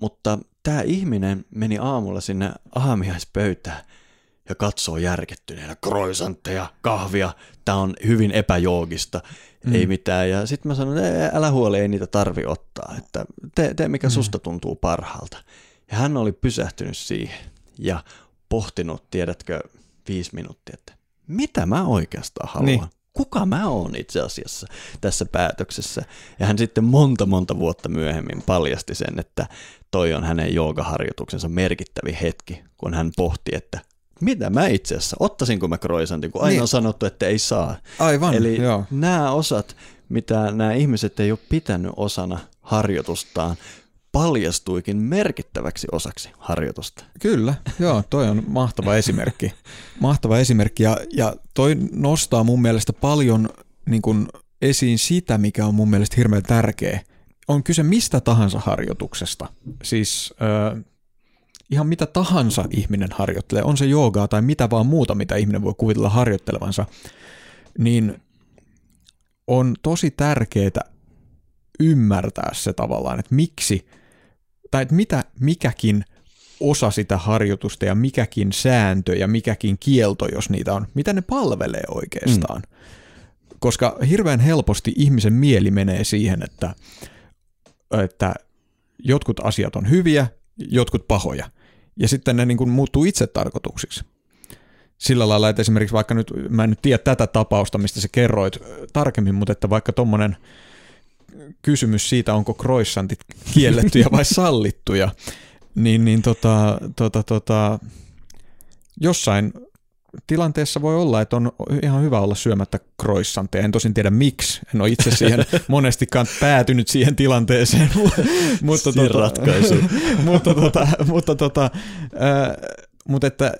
Mutta tämä ihminen meni aamulla sinne aamiaispöytään ja katsoo järkettyneenä croissantteja, kahvia, tämä on hyvin epäjoogista, mm. ei mitään. Ja sitten mä sanoin, että älä huoli, ei niitä tarvi ottaa, että tee, tee mikä mm. susta tuntuu parhaalta. Ja hän oli pysähtynyt siihen ja pohtinut, tiedätkö, viisi minuuttia, että mitä mä oikeastaan haluan. Niin. Kuka mä oon itse asiassa tässä päätöksessä? Ja hän sitten monta monta vuotta myöhemmin paljasti sen, että toi on hänen joogaharjoituksensa merkittävi hetki, kun hän pohti, että mitä mä itse asiassa, ottaisinko mä croissantin, kun aina niin. on sanottu, että ei saa. Aivan, Eli joo. nämä osat, mitä nämä ihmiset ei ole pitänyt osana harjoitustaan, paljastuikin merkittäväksi osaksi harjoitusta. Kyllä, joo, toi on mahtava esimerkki. Mahtava esimerkki ja, ja toi nostaa mun mielestä paljon niin kun, esiin sitä, mikä on mun mielestä hirveän tärkeä. On kyse mistä tahansa harjoituksesta. Siis äh, ihan mitä tahansa ihminen harjoittelee, on se joogaa tai mitä vaan muuta, mitä ihminen voi kuvitella harjoittelevansa, niin on tosi tärkeää ymmärtää se tavallaan, että miksi, tai että mitä mikäkin osa sitä harjoitusta ja mikäkin sääntö ja mikäkin kielto, jos niitä on, mitä ne palvelee oikeastaan. Mm. Koska hirveän helposti ihmisen mieli menee siihen, että, että jotkut asiat on hyviä, jotkut pahoja. Ja sitten ne niin kuin muuttuu itse tarkoituksiksi. Sillä lailla, että esimerkiksi vaikka nyt, mä en nyt tiedä tätä tapausta, mistä sä kerroit tarkemmin, mutta että vaikka tuommoinen kysymys siitä, onko croissantit kiellettyjä vai sallittuja, niin, niin tota, tota, tota, jossain tilanteessa voi olla, että on ihan hyvä olla syömättä croissantteja. En tosin tiedä miksi. En ole itse siihen monestikaan päätynyt siihen tilanteeseen. mutta, tota, ratkaisu. mutta, tota, mutta, tota, äh, mutta että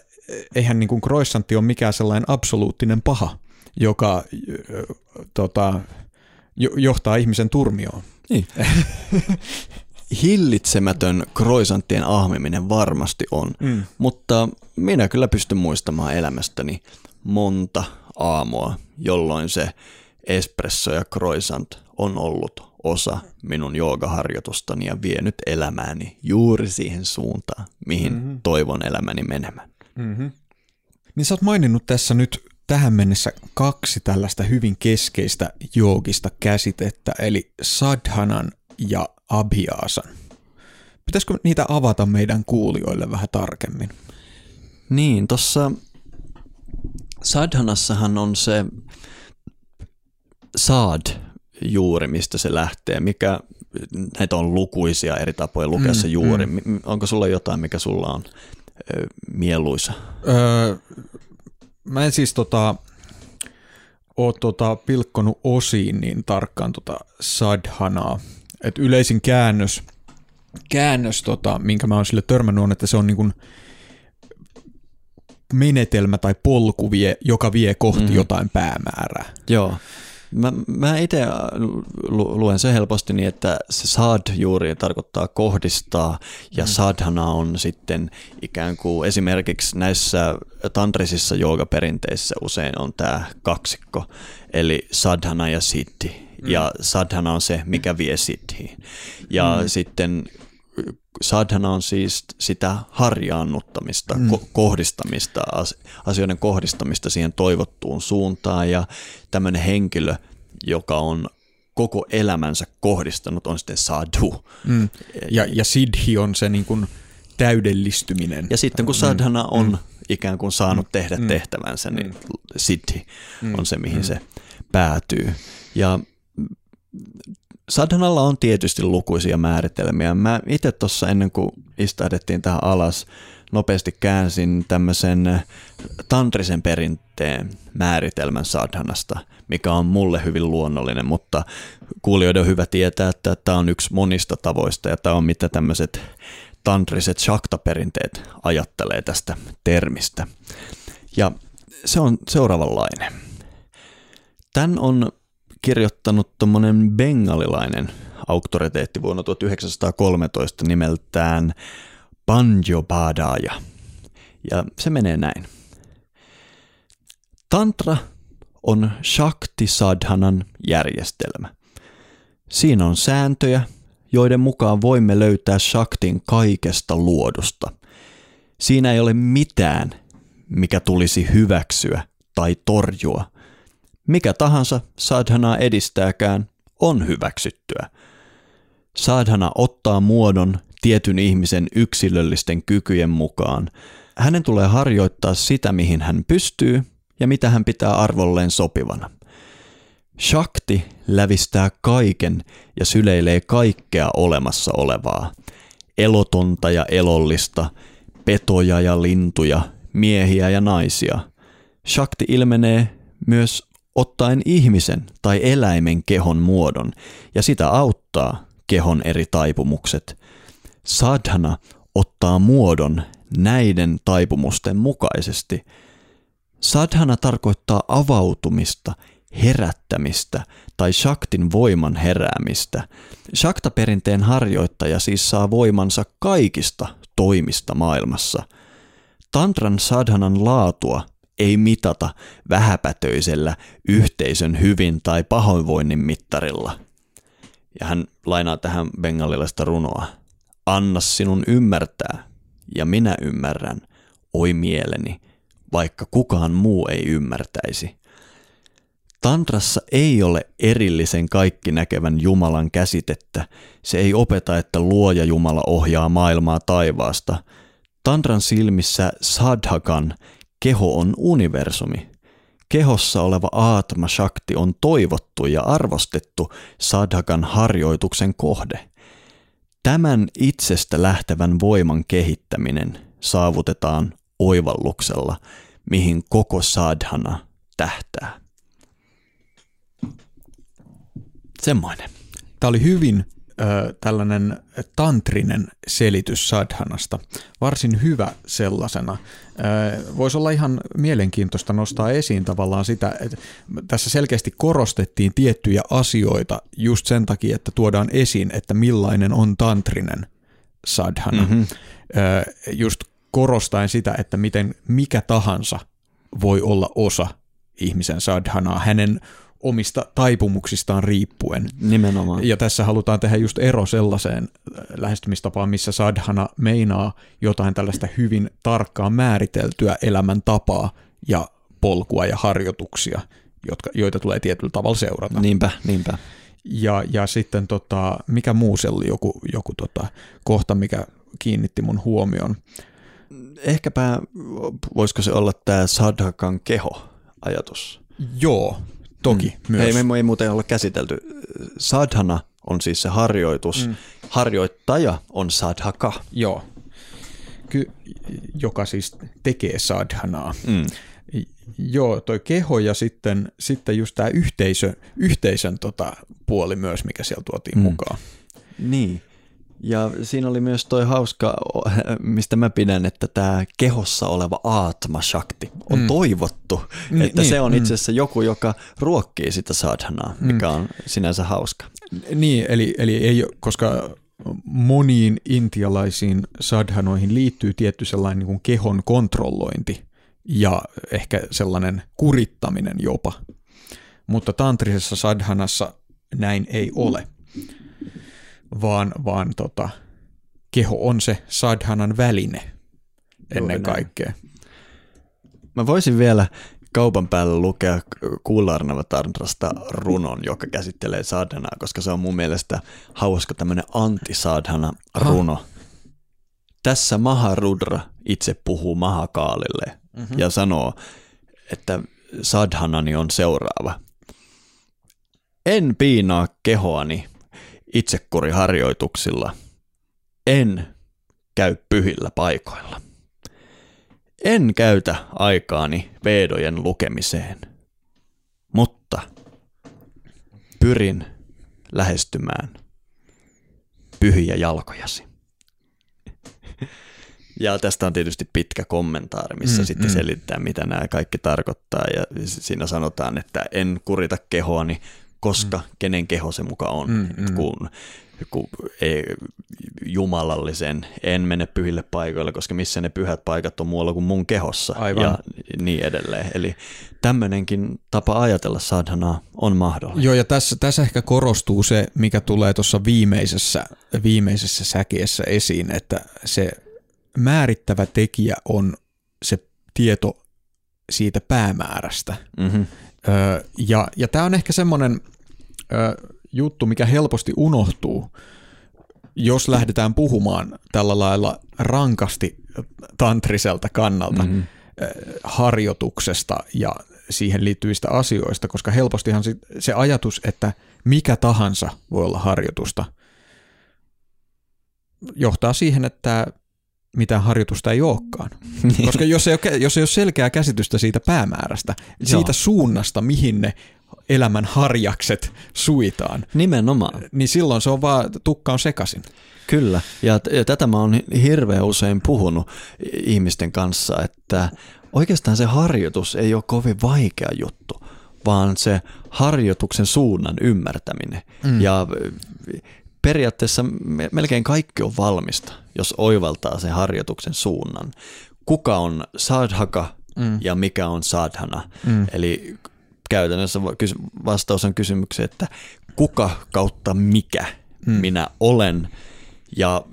eihän niin kuin croissantti ole mikään sellainen absoluuttinen paha, joka äh, tota, johtaa ihmisen turmioon. Niin. hillitsemätön kroisanttien ahmiminen varmasti on, mm. mutta minä kyllä pystyn muistamaan elämästäni monta aamua, jolloin se espresso ja croissant on ollut osa minun joogaharjoitustani ja vienyt elämääni juuri siihen suuntaan, mihin mm-hmm. toivon elämäni menemään. Mm-hmm. Niin sä oot maininnut tässä nyt tähän mennessä kaksi tällaista hyvin keskeistä joogista käsitettä, eli sadhanan ja Abhiasan. Pitäisikö niitä avata meidän kuulijoille vähän tarkemmin? Niin, tuossa Sadhanassahan on se saad juuri, mistä se lähtee, mikä näitä on lukuisia eri tapoja lukea mm, se juuri. Mm. Onko sulla jotain, mikä sulla on mieluisa? Öö, mä en siis tota, ole tota pilkkonut osiin niin tarkkaan tota sadhanaa, että yleisin käännös, käännös tota, minkä mä oon sille törmännyt on, että se on niin kuin menetelmä tai polku, vie, joka vie kohti mm. jotain päämäärää. Joo. Mä, mä itse lu, luen se helposti niin, että se sad juuri tarkoittaa kohdistaa ja mm. sadhana on sitten ikään kuin esimerkiksi näissä tantrisissa joogaperinteissä usein on tämä kaksikko, eli sadhana ja siddhi ja mm. sadhana on se, mikä vie siddhiin. Ja mm. sitten sadhana on siis sitä harjaannuttamista, mm. ko- kohdistamista, asioiden kohdistamista siihen toivottuun suuntaan ja tämmöinen henkilö, joka on koko elämänsä kohdistanut, on sitten sadhu. Mm. Ja, ja siddhi on se niin kuin täydellistyminen. Ja sitten kun sadhana on mm. ikään kuin saanut mm. tehdä mm. tehtävänsä, niin mm. siddhi mm. on se, mihin mm. se päätyy. Ja Sadhanalla on tietysti lukuisia määritelmiä. Mä itse tuossa ennen kuin istahdettiin tähän alas, nopeasti käänsin tämmöisen tantrisen perinteen määritelmän sadhanasta, mikä on mulle hyvin luonnollinen, mutta kuulijoiden on hyvä tietää, että tämä on yksi monista tavoista ja tämä on mitä tämmöiset tantriset shakta-perinteet ajattelee tästä termistä. Ja se on seuraavanlainen. Tämän on kirjoittanut tuommoinen bengalilainen auktoriteetti vuonna 1913 nimeltään Panjobadaya. Ja se menee näin. Tantra on Shakti Sadhanan järjestelmä. Siinä on sääntöjä, joiden mukaan voimme löytää Shaktin kaikesta luodusta. Siinä ei ole mitään, mikä tulisi hyväksyä tai torjua. Mikä tahansa sadhanaa edistääkään on hyväksyttyä. Sadhana ottaa muodon tietyn ihmisen yksilöllisten kykyjen mukaan. Hänen tulee harjoittaa sitä, mihin hän pystyy ja mitä hän pitää arvolleen sopivana. Shakti lävistää kaiken ja syleilee kaikkea olemassa olevaa. Elotonta ja elollista, petoja ja lintuja, miehiä ja naisia. Shakti ilmenee myös ottaen ihmisen tai eläimen kehon muodon ja sitä auttaa kehon eri taipumukset. Sadhana ottaa muodon näiden taipumusten mukaisesti. Sadhana tarkoittaa avautumista, herättämistä tai shaktin voiman heräämistä. Shakta-perinteen harjoittaja siis saa voimansa kaikista toimista maailmassa. Tantran sadhanan laatua ei mitata vähäpätöisellä yhteisön hyvin tai pahoinvoinnin mittarilla. Ja hän lainaa tähän bengalilaista runoa. Anna sinun ymmärtää, ja minä ymmärrän, oi mieleni, vaikka kukaan muu ei ymmärtäisi. Tantrassa ei ole erillisen kaikki näkevän Jumalan käsitettä. Se ei opeta, että luoja Jumala ohjaa maailmaa taivaasta. Tantran silmissä sadhakan keho on universumi. Kehossa oleva Atma Shakti on toivottu ja arvostettu sadhakan harjoituksen kohde. Tämän itsestä lähtevän voiman kehittäminen saavutetaan oivalluksella, mihin koko sadhana tähtää. Semmoinen. Tämä oli hyvin ö, tällainen tantrinen selitys sadhanasta, varsin hyvä sellaisena. Voisi olla ihan mielenkiintoista nostaa esiin tavallaan sitä, että tässä selkeästi korostettiin tiettyjä asioita just sen takia, että tuodaan esiin, että millainen on tantrinen sadhana. Mm-hmm. Just korostaen sitä, että miten mikä tahansa voi olla osa ihmisen sadhanaa, hänen omista taipumuksistaan riippuen. Nimenomaan. Ja tässä halutaan tehdä just ero sellaiseen äh, lähestymistapaan, missä sadhana meinaa jotain tällaista hyvin tarkkaan määriteltyä elämäntapaa ja polkua ja harjoituksia, jotka, joita tulee tietyllä tavalla seurata. Niinpä, niinpä. Ja, ja sitten tota, mikä muu se oli joku, joku tota, kohta, mikä kiinnitti mun huomion. Ehkäpä voisiko se olla tämä sadhakan keho ajatus? Joo, Toki mm. myös. Ei, me ei muuten olla käsitelty. Sadhana on siis se harjoitus. Mm. Harjoittaja on sadhaka. Joo. Ky- joka siis tekee sadhanaa. Mm. Joo, toi keho ja sitten, sitten just tämä yhteisö, yhteisön tota puoli myös, mikä siellä tuotiin mm. mukaan. Niin. Ja siinä oli myös toi hauska, mistä mä pidän, että tämä kehossa oleva Atma Shakti on mm. toivottu. Ni, että niin, se on mm. itse asiassa joku, joka ruokkii sitä sadhanaa, mikä mm. on sinänsä hauska. Niin, eli, eli ei, koska moniin intialaisiin sadhanoihin liittyy tietty sellainen niin kuin kehon kontrollointi ja ehkä sellainen kurittaminen jopa. Mutta tantrisessa sadhanassa näin ei ole vaan, vaan tota, keho on se sadhanan väline ennen Joo, kaikkea. Mä voisin vielä kaupan päällä lukea Kuularnava Tantrasta runon, joka käsittelee sadhanaa, koska se on mun mielestä hauska tämmöinen antisadhana runo. Tässä Maharudra itse puhuu Mahakaalille mm-hmm. ja sanoo, että sadhanani on seuraava. En piinaa kehoani itsekuriharjoituksilla. En käy pyhillä paikoilla. En käytä aikaani veedojen lukemiseen, mutta pyrin lähestymään pyhiä jalkojasi. Ja tästä on tietysti pitkä kommentaari, missä mm, sitten mm. selittää, mitä nämä kaikki tarkoittaa. Ja siinä sanotaan, että en kurita kehoani koska mm. kenen keho se muka on, mm, mm. kun, kun ei, jumalallisen, en mene pyhille paikoille, koska missä ne pyhät paikat on muualla kuin mun kehossa Aivan. ja niin edelleen. Eli tämmöinenkin tapa ajatella sadhanaa on mahdollinen. Joo, ja tässä, tässä ehkä korostuu se, mikä tulee tuossa viimeisessä, viimeisessä säkeessä esiin, että se määrittävä tekijä on se tieto siitä päämäärästä. Mm-hmm. Öö, ja ja tämä on ehkä semmoinen juttu, mikä helposti unohtuu, jos lähdetään puhumaan tällä lailla rankasti tantriselta kannalta mm-hmm. harjoituksesta ja siihen liittyvistä asioista, koska helpostihan se ajatus, että mikä tahansa voi olla harjoitusta, johtaa siihen, että mitään harjoitusta ei olekaan. Niin. Koska jos ei, ole, jos ei ole selkeää käsitystä siitä päämäärästä, siitä Joo. suunnasta, mihin ne elämän harjakset suitaan. Nimenomaan. Niin silloin se on vaan, tukka on sekasin. Kyllä, ja, ja tätä mä oon hirveän usein puhunut ihmisten kanssa, että oikeastaan se harjoitus ei ole kovin vaikea juttu, vaan se harjoituksen suunnan ymmärtäminen. Mm. Ja periaatteessa melkein kaikki on valmista, jos oivaltaa sen harjoituksen suunnan. Kuka on sadhaka, mm. ja mikä on sadhana. Mm. Eli käytännössä vastaus on kysymykseen, että kuka kautta mikä mm. minä olen ja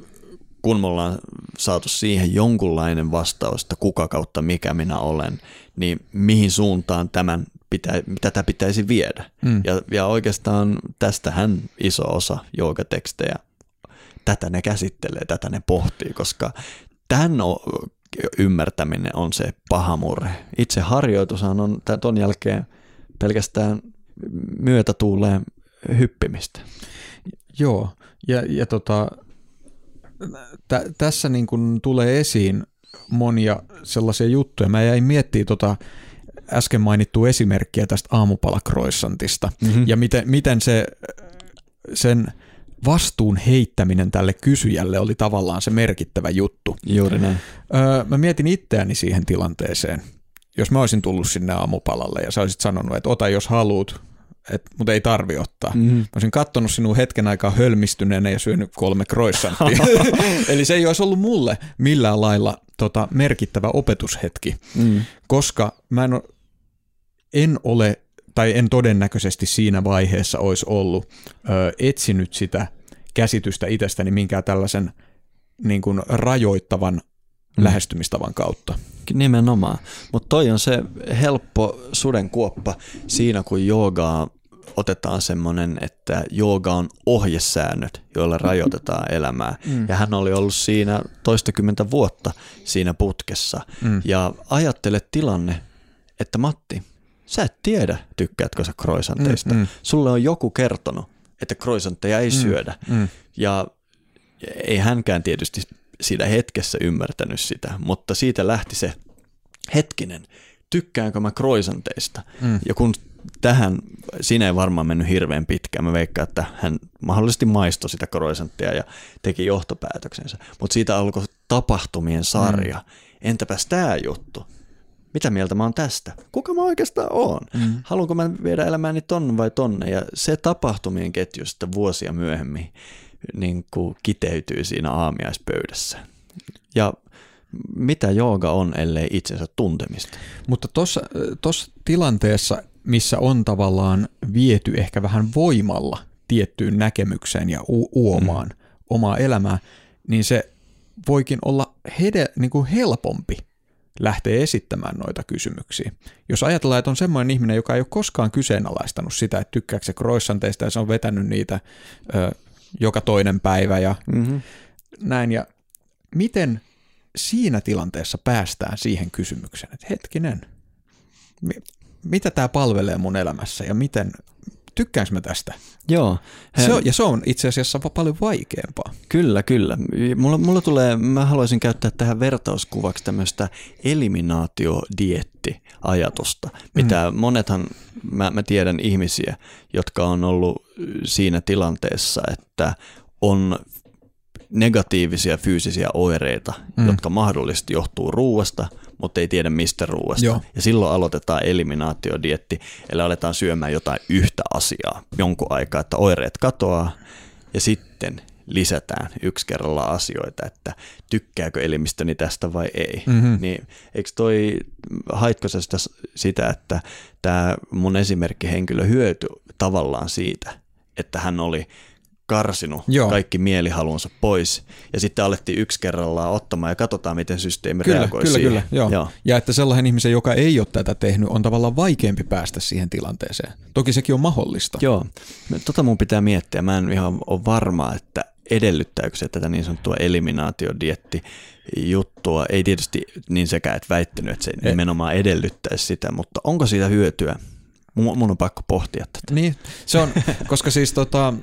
kun me ollaan saatu siihen jonkunlainen vastaus, että kuka kautta mikä minä olen, niin mihin suuntaan tämän pitä, tätä pitäisi viedä. Mm. Ja, ja oikeastaan tästähän iso osa joogatekstejä, tätä ne käsittelee, tätä ne pohtii, koska tämän ymmärtäminen on se paha murhe. Itse harjoitushan on ton jälkeen pelkästään myötätuuleen hyppimistä. Joo, ja, ja tota, tä, tässä niin kun tulee esiin monia sellaisia juttuja. Mä jäin miettimään tota äsken mainittua esimerkkiä tästä aamupalakroissantista mm-hmm. ja miten, miten se, sen vastuun heittäminen tälle kysyjälle oli tavallaan se merkittävä juttu. Juuri näin. Öö, mä mietin itseäni siihen tilanteeseen. Jos mä olisin tullut sinne aamupalalle ja sä olisit sanonut, että ota jos haluat, että mutta ei tarvi ottaa. Mm. Mä olisin kattonut sinua hetken aikaa hölmistyneenä ja syönyt kolme croissanttia. Eli se ei olisi ollut mulle millään lailla tota, merkittävä opetushetki, mm. koska mä en, en ole tai en todennäköisesti siinä vaiheessa olisi ollut ö, etsinyt sitä käsitystä itsestäni minkään tällaisen niin kuin rajoittavan mm. lähestymistavan kautta. Nimenomaan, mutta toi on se helppo sudenkuoppa siinä, kun joogaa otetaan semmoinen, että jooga on ohjesäännöt, joilla rajoitetaan elämää. Mm. Ja hän oli ollut siinä toistakymmentä vuotta siinä putkessa. Mm. Ja ajattele tilanne, että Matti, sä et tiedä, tykkäätkö sä kroisanteista. Mm, mm. Sulle on joku kertonut, että kroisantteja ei mm, syödä. Mm. Ja ei hänkään tietysti siinä hetkessä ymmärtänyt sitä, mutta siitä lähti se hetkinen, tykkäänkö mä kroisanteista. Mm. Ja kun tähän, siinä ei varmaan mennyt hirveän pitkään. Mä veikkaan, että hän mahdollisesti maistoi sitä kroisanttia ja teki johtopäätöksensä. Mutta siitä alkoi tapahtumien sarja. Mm. Entäpäs tämä juttu? Mitä mieltä mä oon tästä? Kuka mä oikeastaan oon? Mm. Haluanko mä viedä elämääni tonne vai tonne? Ja se tapahtumien ketju sitten vuosia myöhemmin niin kuin kiteytyy siinä aamiaispöydässä. Ja mitä jooga on, ellei itsensä tuntemista? Mutta tuossa tilanteessa missä on tavallaan viety ehkä vähän voimalla tiettyyn näkemykseen ja u- uomaan mm. omaa elämää, niin se voikin olla hede, niin kuin helpompi lähteä esittämään noita kysymyksiä. Jos ajatellaan, että on semmoinen ihminen, joka ei ole koskaan kyseenalaistanut sitä, että tykkääkö se croissanteista ja se on vetänyt niitä ö, joka toinen päivä ja mm-hmm. näin. Ja miten siinä tilanteessa päästään siihen kysymykseen, että hetkinen, mitä tämä palvelee mun elämässä ja miten, tykkäänkö mä tästä? Joo. He... Se on, ja se on itse asiassa paljon vaikeampaa. Kyllä, kyllä. Mulla, mulla tulee, mä haluaisin käyttää tähän vertauskuvaksi tämmöistä eliminaatiodietti-ajatusta, mitä mm. monethan, mä, mä tiedän ihmisiä, jotka on ollut siinä tilanteessa, että on negatiivisia fyysisiä oireita, mm. jotka mahdollisesti johtuu ruuasta, mutta ei tiedä mistä ruuasta. Joo. Ja silloin aloitetaan eliminaatiodietti, eli aletaan syömään jotain yhtä asiaa jonkun aikaa, että oireet katoaa, ja sitten lisätään yksi kerrallaan asioita, että tykkääkö elimistöni tästä vai ei. Mm-hmm. Niin eikö toi, haitko sä sitä, sitä, että tämä mun esimerkkihenkilö hyötyi tavallaan siitä, että hän oli karsinut Joo. kaikki mielihalunsa pois ja sitten alettiin yksi kerrallaan ottamaan ja katsotaan, miten systeemi kyllä, reagoi kyllä, siihen. Kyllä, joo. joo. Ja että sellainen ihmisen, joka ei ole tätä tehnyt, on tavallaan vaikeampi päästä siihen tilanteeseen. Toki sekin on mahdollista. Joo, tota mun pitää miettiä. Mä en ihan ole varma, että edellyttääkö se tätä niin sanottua eliminaatiodietti juttua. Ei tietysti niin sekä, että väittänyt, että se ei. nimenomaan edellyttäisi sitä, mutta onko siitä hyötyä? Mun on pakko pohtia tätä. Niin, se on, koska siis tota,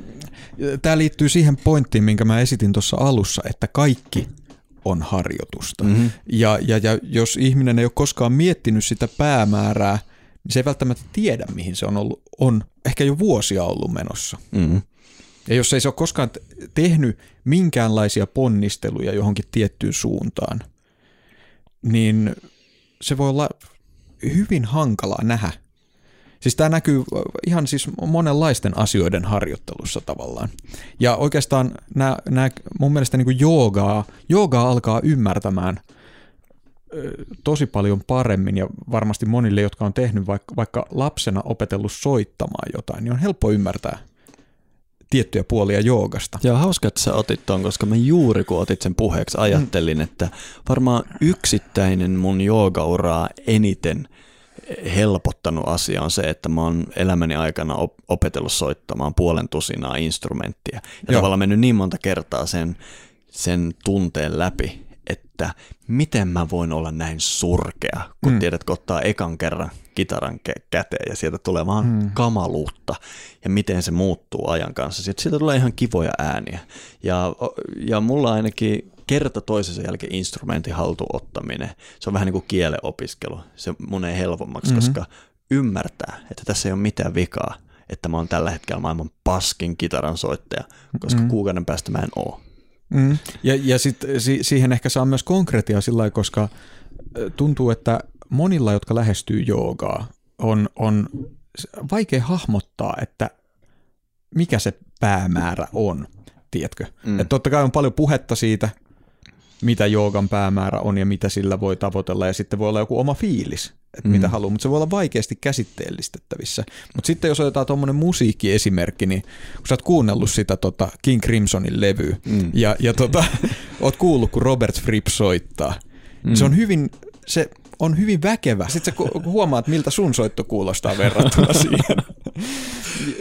tämä liittyy siihen pointtiin, minkä mä esitin tuossa alussa, että kaikki on harjoitusta. Mm-hmm. Ja, ja, ja jos ihminen ei ole koskaan miettinyt sitä päämäärää, niin se ei välttämättä tiedä, mihin se on ollut, on ehkä jo vuosia ollut menossa. Mm-hmm. Ja jos ei se ole koskaan tehnyt minkäänlaisia ponnisteluja johonkin tiettyyn suuntaan, niin se voi olla hyvin hankalaa nähdä, Siis tämä näkyy ihan siis monenlaisten asioiden harjoittelussa tavallaan. Ja oikeastaan nämä, nämä mun mielestä niin joogaa, joogaa alkaa ymmärtämään tosi paljon paremmin ja varmasti monille, jotka on tehnyt vaikka, vaikka lapsena opetellut soittamaan jotain, niin on helppo ymmärtää tiettyjä puolia joogasta. Joo, hauska, että sä otit ton, koska mä juuri kun otit sen puheeksi ajattelin, että varmaan yksittäinen mun joogauraa eniten helpottanut asia on se, että mä oon elämäni aikana opetellut soittamaan puolen tusinaa instrumenttia. Ja Joo. tavallaan mennyt niin monta kertaa sen, sen tunteen läpi, että miten mä voin olla näin surkea, kun mm. tiedät, kun ottaa ekan kerran kitaran käteen ja sieltä tulee vaan mm. kamaluutta ja miten se muuttuu ajan kanssa. Sitten siitä tulee ihan kivoja ääniä. Ja, ja mulla ainakin kerta toisensa jälkeen instrumentin haltuottaminen, se on vähän niin kuin kielen opiskelu. Se mun ei helpommaksi, mm-hmm. koska ymmärtää, että tässä ei ole mitään vikaa, että mä oon tällä hetkellä maailman paskin kitaran soittaja, koska mm-hmm. kuukauden päästä mä en oo. Mm. Ja, ja sitten si- siihen ehkä saa myös konkreettia sillä lailla, koska tuntuu, että monilla, jotka lähestyy joogaa, on, on vaikea hahmottaa, että mikä se päämäärä on, tiedätkö? Mm. Että totta kai on paljon puhetta siitä, mitä joogan päämäärä on ja mitä sillä voi tavoitella, ja sitten voi olla joku oma fiilis, että mm. mitä haluaa, mutta se voi olla vaikeasti käsitteellistettävissä. Mutta sitten jos otetaan tuommoinen musiikkiesimerkki, niin kun sä oot kuunnellut sitä tota King Crimsonin levyä, mm. ja, ja tota, oot kuullut, kun Robert Fripp soittaa, mm. se on hyvin, se on hyvin väkevä. Sitten sä huomaat, miltä sun soitto kuulostaa verrattuna siihen. Ja,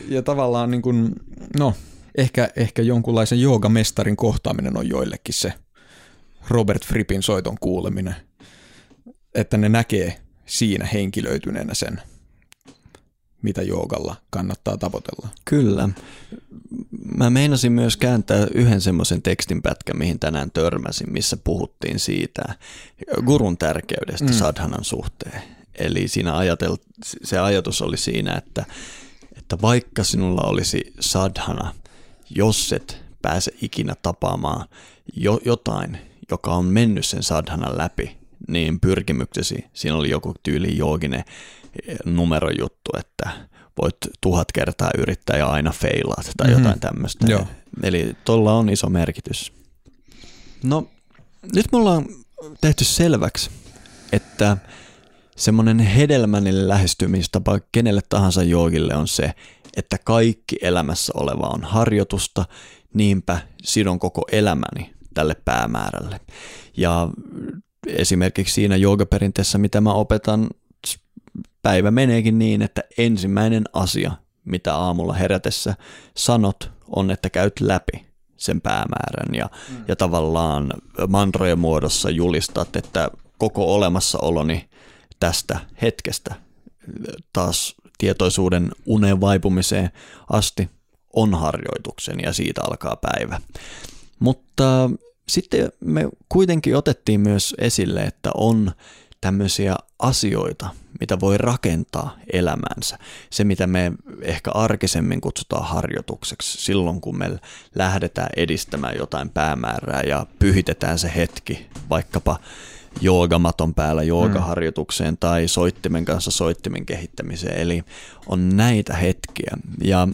ja tavallaan niin kuin, no, ehkä, ehkä jonkunlaisen joogamestarin kohtaaminen on joillekin se Robert Frippin soiton kuuleminen. Että ne näkee siinä henkilöityneenä sen, mitä joogalla kannattaa tavoitella. Kyllä. Mä meinasin myös kääntää yhden semmoisen tekstinpätkän, mihin tänään törmäsin, missä puhuttiin siitä gurun tärkeydestä mm. sadhanan suhteen. Eli siinä ajatel, se ajatus oli siinä, että, että vaikka sinulla olisi sadhana, jos et pääse ikinä tapaamaan jo, jotain, joka on mennyt sen sadhanan läpi, niin pyrkimyksesi, siinä oli joku tyyli jooginen numerojuttu, että voit tuhat kertaa yrittää ja aina feilaat tai mm-hmm. jotain tämmöistä. Joo. Eli tuolla on iso merkitys. No, nyt mulla on tehty selväksi, että semmoinen hedelmällinen lähestymistapa kenelle tahansa joogille on se, että kaikki elämässä oleva on harjoitusta, niinpä sidon koko elämäni tälle päämäärälle. Ja esimerkiksi siinä joogaperinteessä, mitä mä opetan, päivä meneekin niin, että ensimmäinen asia, mitä aamulla herätessä sanot, on, että käyt läpi sen päämäärän ja, mm. ja tavallaan mantrojen muodossa julistat, että koko olemassaoloni tästä hetkestä taas tietoisuuden uneen vaipumiseen asti on harjoituksen ja siitä alkaa päivä. Mutta sitten me kuitenkin otettiin myös esille, että on tämmöisiä asioita, mitä voi rakentaa elämänsä. Se, mitä me ehkä arkisemmin kutsutaan harjoitukseksi silloin, kun me lähdetään edistämään jotain päämäärää ja pyhitetään se hetki vaikkapa joogamaton päällä joogaharjoitukseen mm. tai soittimen kanssa soittimen kehittämiseen. Eli on näitä hetkiä. Ja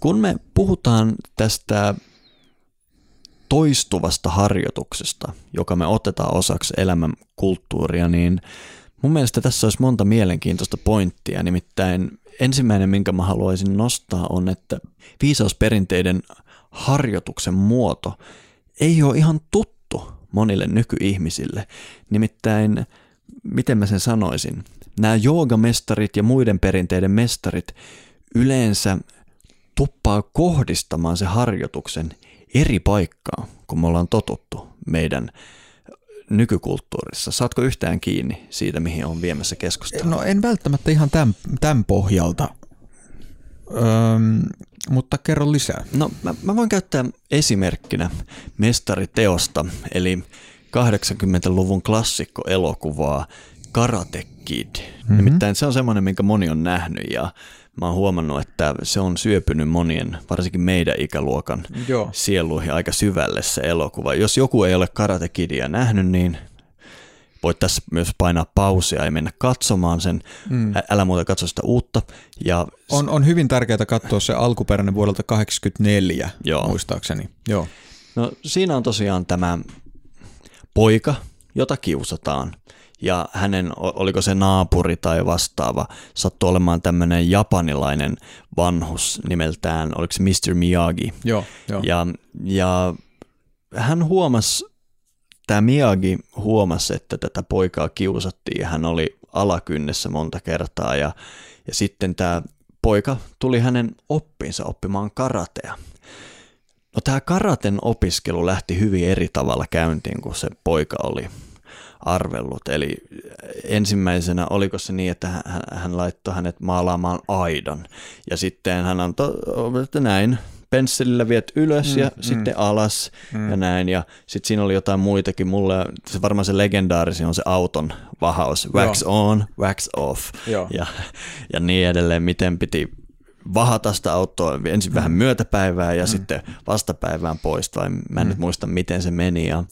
kun me puhutaan tästä toistuvasta harjoituksesta, joka me otetaan osaksi elämän kulttuuria, niin mun mielestä tässä olisi monta mielenkiintoista pointtia. Nimittäin ensimmäinen, minkä mä haluaisin nostaa, on, että viisausperinteiden harjoituksen muoto ei ole ihan tuttu monille nykyihmisille. Nimittäin, miten mä sen sanoisin, nämä joogamestarit ja muiden perinteiden mestarit yleensä tuppaa kohdistamaan se harjoituksen eri paikkaan, kun me ollaan totuttu meidän nykykulttuurissa. Saatko yhtään kiinni siitä, mihin on viemässä keskustelua? No en välttämättä ihan tämän, tämän pohjalta, Öm, mutta kerro lisää. No mä, mä voin käyttää esimerkkinä mestariteosta, eli 80-luvun klassikko-elokuvaa Karate Kid. Mm-hmm. Nimittäin se on semmoinen, minkä moni on nähnyt ja mä oon huomannut, että se on syöpynyt monien, varsinkin meidän ikäluokan Joo. sieluihin aika syvälle se elokuva. Jos joku ei ole Karate Kidia nähnyt, niin voit tässä myös painaa pausia ja mennä katsomaan sen. Mm. Älä muuta katso sitä uutta. Ja on, on hyvin tärkeää katsoa se alkuperäinen vuodelta 1984, Joo. muistaakseni. Joo. No siinä on tosiaan tämä poika, jota kiusataan. Ja hänen, oliko se naapuri tai vastaava, sattui olemaan tämmöinen japanilainen vanhus nimeltään, oliko se Mr. Miyagi. Joo, joo. Ja, ja hän huomasi, tämä Miyagi huomasi, että tätä poikaa kiusattiin ja hän oli alakynnessä monta kertaa ja, ja sitten tämä poika tuli hänen oppinsa oppimaan karatea. No tämä karaten opiskelu lähti hyvin eri tavalla käyntiin kuin se poika oli arvellut. Eli ensimmäisenä oliko se niin, että hän, hän laittoi hänet maalaamaan aidan ja sitten hän antoi, että näin, pensselillä viet ylös mm, ja mm. sitten alas mm. ja näin. Ja sitten siinä oli jotain muitakin. Mulle se varmaan se legendaarisi on se auton vahaus. Wax Joo. on, wax off Joo. ja, ja niin edelleen. Miten piti vahata sitä autoa ensin mm. vähän myötäpäivää ja mm. sitten vastapäivään pois. Vai mä en mm. nyt muista, miten se meni. Ja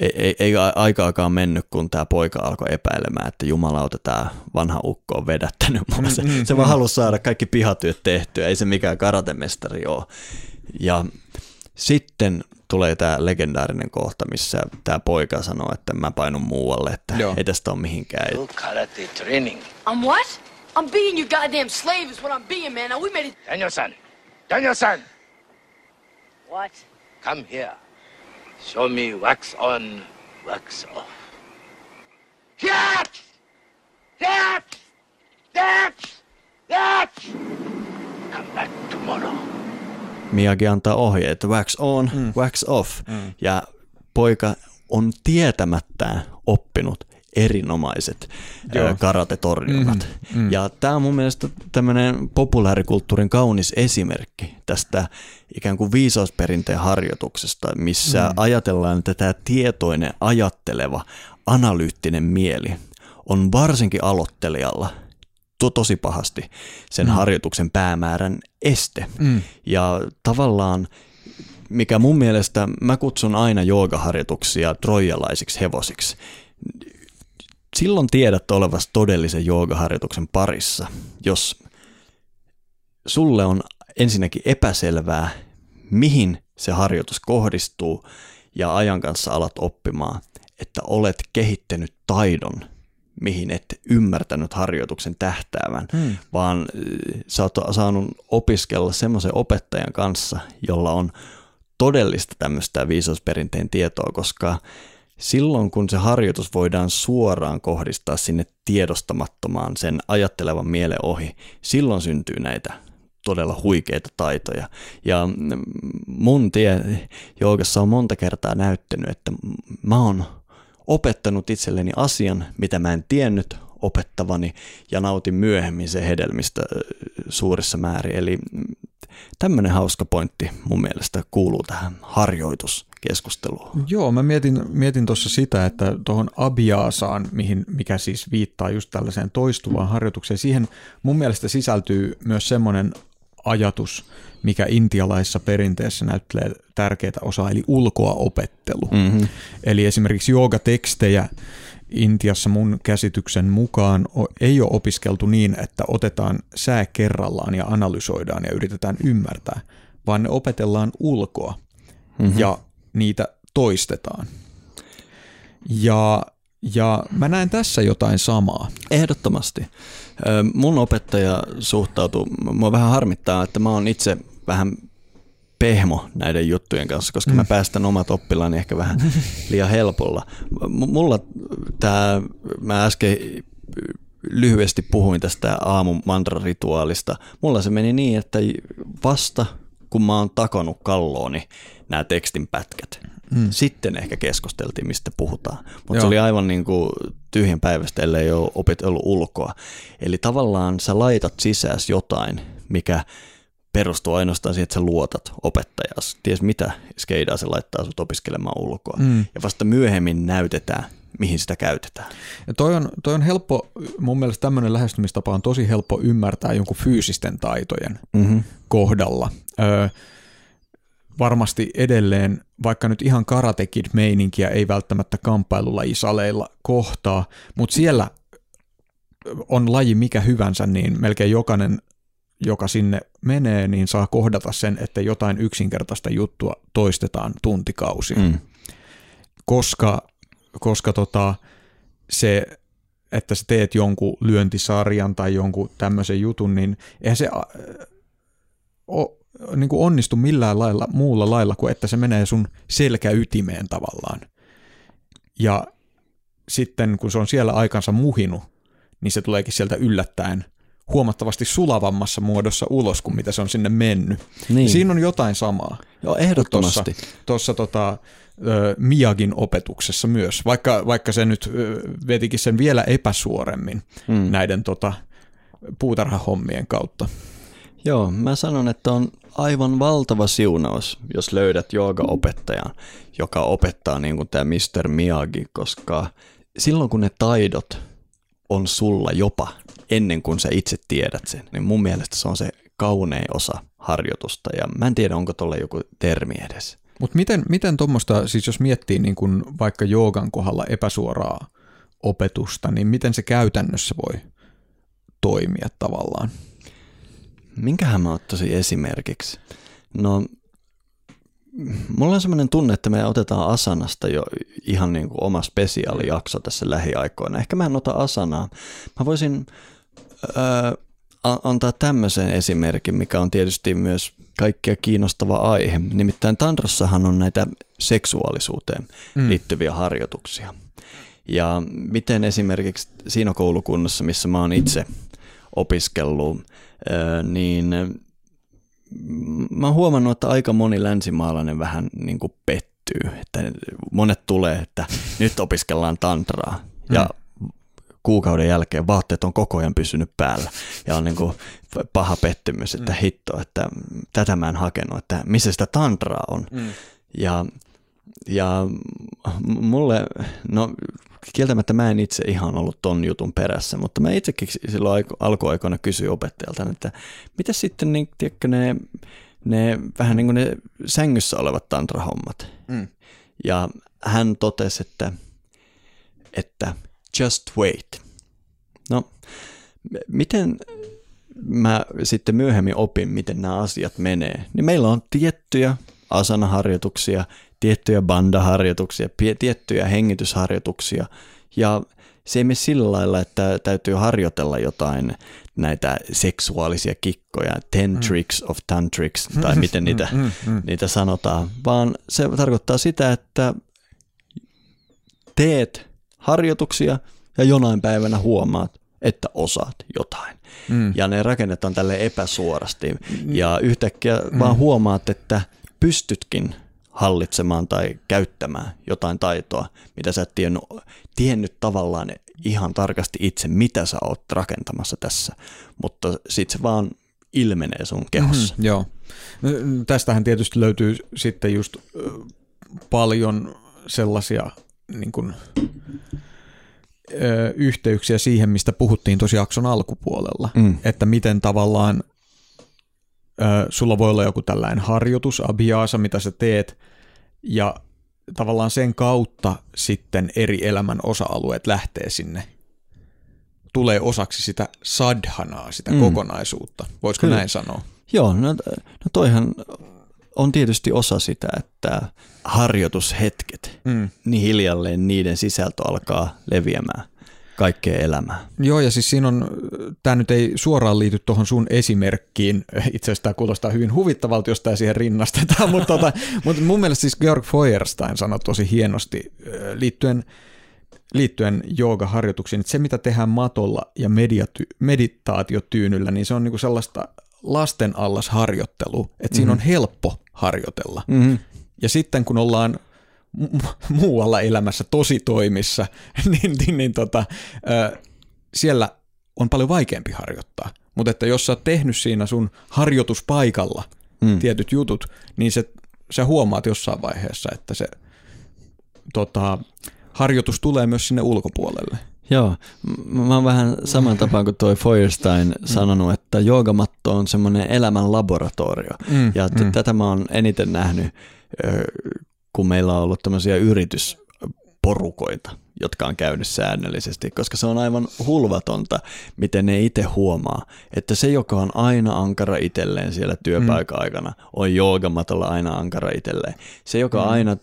ei, ei, ei aikaakaan mennyt, kun tämä poika alkoi epäilemään, että jumalauta tämä vanha ukko on vedättänyt mua. Se, mm, se vaan mm. halusi saada kaikki pihatyöt tehtyä, ei se mikään karatemestari ole. Ja sitten tulee tämä legendaarinen kohta, missä tämä poika sanoo, että mä painun muualle, että Joo. ei tästä ole mihinkään. Karate training. I'm what? I'm being your goddamn slave is what I'm being, man. Now we made it... Danielson! Danielson! What? Come here. Show me wax on, wax off. That! That! That! That! Come back tomorrow. Miyagi antaa ohjeet, wax on, mm. wax off. Mm. Ja poika on tietämättään oppinut erinomaiset Joo. karatetorjunnat. Mm, mm. Ja tämä on mun mielestä tämmöinen populaarikulttuurin kaunis esimerkki tästä ikään kuin viisausperinteen harjoituksesta, missä mm. ajatellaan, että tämä tietoinen, ajatteleva, analyyttinen mieli on varsinkin aloittelijalla to, tosi pahasti sen mm. harjoituksen päämäärän este. Mm. Ja tavallaan mikä mun mielestä, mä kutsun aina joogaharjoituksia trojalaisiksi hevosiksi silloin tiedät olevasi todellisen joogaharjoituksen parissa, jos sulle on ensinnäkin epäselvää, mihin se harjoitus kohdistuu ja ajan kanssa alat oppimaan, että olet kehittänyt taidon, mihin et ymmärtänyt harjoituksen tähtäävän, hmm. vaan sä oot saanut opiskella semmoisen opettajan kanssa, jolla on todellista tämmöistä viisausperinteen tietoa, koska silloin kun se harjoitus voidaan suoraan kohdistaa sinne tiedostamattomaan sen ajattelevan mielen ohi, silloin syntyy näitä todella huikeita taitoja. Ja mun tie joogassa on monta kertaa näyttänyt, että mä oon opettanut itselleni asian, mitä mä en tiennyt opettavani ja nautin myöhemmin se hedelmistä suurissa määrin. Eli tämmöinen hauska pointti mun mielestä kuuluu tähän harjoituskeskusteluun. Joo, mä mietin, mietin tuossa sitä, että tuohon abiaasaan, mihin, mikä siis viittaa just tällaiseen toistuvaan harjoitukseen, siihen mun mielestä sisältyy myös semmoinen ajatus, mikä intialaisessa perinteessä näyttelee tärkeää osaa, eli ulkoa opettelu. Mm-hmm. Eli esimerkiksi joogatekstejä Intiassa mun käsityksen mukaan ei ole opiskeltu niin, että otetaan sää kerrallaan ja analysoidaan ja yritetään ymmärtää, vaan ne opetellaan ulkoa mm-hmm. ja niitä toistetaan. Ja, ja mä näen tässä jotain samaa. Ehdottomasti. Mun opettaja suhtautuu, mua vähän harmittaa, että mä oon itse vähän pehmo näiden juttujen kanssa, koska mm. mä päästän omat oppilaani ehkä vähän liian helpolla. M- mulla tämä, mä äsken lyhyesti puhuin tästä aamun mantra-rituaalista. Mulla se meni niin, että vasta kun mä oon takonut kallooni nämä tekstin pätkät, mm. sitten ehkä keskusteltiin, mistä puhutaan. Mutta se oli aivan niin kuin tyhjän päivästä, ellei ole opetellut ulkoa. Eli tavallaan sä laitat sisään jotain, mikä perustuu ainoastaan siihen, että sä luotat opettajas. Ties mitä skeidaa se laittaa sut opiskelemaan ulkoa. Mm. Ja vasta myöhemmin näytetään, mihin sitä käytetään. Ja toi on, toi on helppo, mun mielestä tämmöinen lähestymistapa on tosi helppo ymmärtää jonkun fyysisten taitojen mm-hmm. kohdalla. Öö, varmasti edelleen, vaikka nyt ihan karatekid meininkiä ei välttämättä kamppailulajisaleilla kohtaa, mutta siellä on laji mikä hyvänsä, niin melkein jokainen joka sinne menee, niin saa kohdata sen, että jotain yksinkertaista juttua toistetaan tuntikausia. Mm. Koska koska tota, se, että sä teet jonkun lyöntisarjan tai jonkun tämmöisen jutun, niin eihän se o, niin kuin onnistu millään lailla, muulla lailla kuin että se menee sun selkäytimeen tavallaan. Ja sitten kun se on siellä aikansa muhinut, niin se tuleekin sieltä yllättäen huomattavasti sulavammassa muodossa ulos kuin mitä se on sinne mennyt. Niin. Siinä on jotain samaa. Joo, ehdottomasti. Tuossa tota, Miyagin opetuksessa myös, vaikka, vaikka se nyt vetikin sen vielä epäsuoremmin mm. näiden tota, puutarhahommien kautta. Joo, mä sanon, että on aivan valtava siunaus, jos löydät joogaopettajan, joka opettaa niin kuin tämä Mr. Miyagi, koska silloin kun ne taidot on sulla jopa ennen kuin sä itse tiedät sen, niin mun mielestä se on se kaunein osa harjoitusta ja mä en tiedä, onko tuolla joku termi edes. Mutta miten, miten tuommoista, siis jos miettii niin kun vaikka joogan kohdalla epäsuoraa opetusta, niin miten se käytännössä voi toimia tavallaan? Minkähän mä ottaisin esimerkiksi? No, mulla on sellainen tunne, että me otetaan Asanasta jo ihan niin kuin oma spesiaalijakso tässä lähiaikoina. Ehkä mä en ota Asanaa. Mä voisin öö, antaa tämmöisen esimerkin, mikä on tietysti myös kaikkia kiinnostava aihe. Nimittäin Tantrassahan on näitä seksuaalisuuteen mm. liittyviä harjoituksia. Ja miten esimerkiksi siinä koulukunnassa, missä mä oon itse opiskellut, niin mä oon huomannut, että aika moni länsimaalainen vähän niin kuin pettyy. Että monet tulee, että nyt opiskellaan tantraa. Ja mm kuukauden jälkeen vaatteet on koko ajan pysynyt päällä ja on niin kuin paha pettymys, että mm. hitto, että tätä mä en hakenut, että missä sitä tantraa on. Mm. Ja, ja mulle, no kieltämättä mä en itse ihan ollut ton jutun perässä, mutta mä itsekin silloin alkuaikoina kysyin opettajalta, että mitä sitten niin, tiedätkö, ne, ne vähän niin kuin ne sängyssä olevat tantrahommat. Mm. Ja hän totesi, että, että just wait. No, miten mä sitten myöhemmin opin, miten nämä asiat menee, niin meillä on tiettyjä asanaharjoituksia, tiettyjä bandaharjoituksia, tiettyjä hengitysharjoituksia ja se ei mene sillä lailla, että täytyy harjoitella jotain näitä seksuaalisia kikkoja, ten mm. tricks of tantrics, tai miten niitä, mm, mm, mm. niitä sanotaan, vaan se tarkoittaa sitä, että teet harjoituksia ja jonain päivänä huomaat, että osaat jotain. Mm. Ja ne rakennetaan tälle epäsuorasti mm. ja yhtäkkiä mm. vaan huomaat, että pystytkin hallitsemaan tai käyttämään jotain taitoa, mitä sä et tiennyt, tiennyt tavallaan ihan tarkasti itse, mitä sä oot rakentamassa tässä, mutta sit se vaan ilmenee sun kehossa. Mm-hmm, joo. Tästähän tietysti löytyy sitten just paljon sellaisia niin kuin, ö, yhteyksiä siihen, mistä puhuttiin tosi jakson alkupuolella. Mm. Että miten tavallaan sulla voi olla joku tällainen harjoitus, abhiasa, mitä sä teet, ja tavallaan sen kautta sitten eri elämän osa-alueet lähtee sinne tulee osaksi sitä sadhanaa, sitä mm. kokonaisuutta. Voisiko Kyllä. näin sanoa? Joo, no, no toihan on tietysti osa sitä, että harjoitushetket, mm. niin hiljalleen niiden sisältö alkaa leviämään kaikkea elämää. Joo, ja siis siinä on, tämä nyt ei suoraan liity tuohon sun esimerkkiin, itse asiassa tämä kuulostaa hyvin huvittavalta, jos tämä siihen rinnastetaan, mutta, tota, mutta mun mielestä siis Georg Feuerstein sanoi tosi hienosti liittyen, liittyen joogaharjoituksiin, että se mitä tehdään matolla ja mediaty, meditaatiotyynyllä, niin se on niinku sellaista lasten allas harjoittelu, että mm-hmm. siinä on mhm. helppo harjoitella. Mm-hmm. Ja sitten kun ollaan muualla elämässä tosi toimissa, niin, niin, niin tota, siellä on paljon vaikeampi harjoittaa. Mutta että jos sä oot tehnyt siinä sun harjoituspaikalla mm. tietyt jutut, niin se, sä huomaat jossain vaiheessa, että se tota, harjoitus tulee myös sinne ulkopuolelle. Joo, mä oon vähän saman tapaan kuin toi Feuerstein mm. sanonut, että joogamatto on semmoinen elämän laboratorio. Mm, ja t- mm. tätä mä oon eniten nähnyt, kun meillä on ollut tämmöisiä yritysporukoita, jotka on käynyt säännöllisesti, koska se on aivan hulvatonta, miten ne itse huomaa, että se, joka on aina ankara itselleen siellä työpaikan mm. aikana, on joogamatolla aina ankara itselleen. Se, joka mm. aina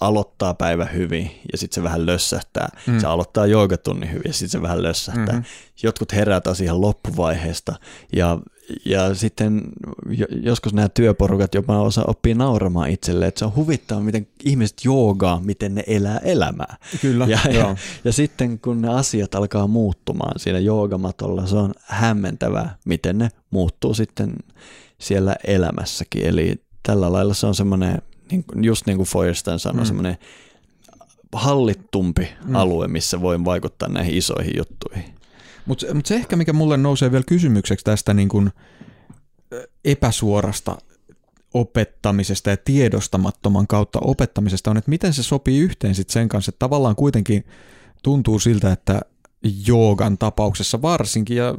aloittaa päivä hyvin ja sitten se vähän lössähtää. Mm. Se aloittaa joogatunnin hyvin ja sitten se vähän lössähtää. Mm-hmm. Jotkut herää taas ihan loppuvaiheesta ja, ja sitten joskus nämä työporukat jopa osaa oppia nauramaan itselleen, että se on huvittava, miten ihmiset joogaa, miten ne elää elämää. Kyllä, ja, joo. ja, ja sitten kun ne asiat alkaa muuttumaan siinä joogamatolla, se on hämmentävää, miten ne muuttuu sitten siellä elämässäkin. Eli tällä lailla se on semmoinen, niin just niin kuin Feuerstein sanoi, mm. semmoinen hallittumpi mm. alue, missä voi vaikuttaa näihin isoihin juttuihin. Mutta mut se ehkä, mikä mulle nousee vielä kysymykseksi tästä niin kun epäsuorasta opettamisesta ja tiedostamattoman kautta opettamisesta on, että miten se sopii yhteen sit sen kanssa, että tavallaan kuitenkin tuntuu siltä, että joogan tapauksessa varsinkin, ja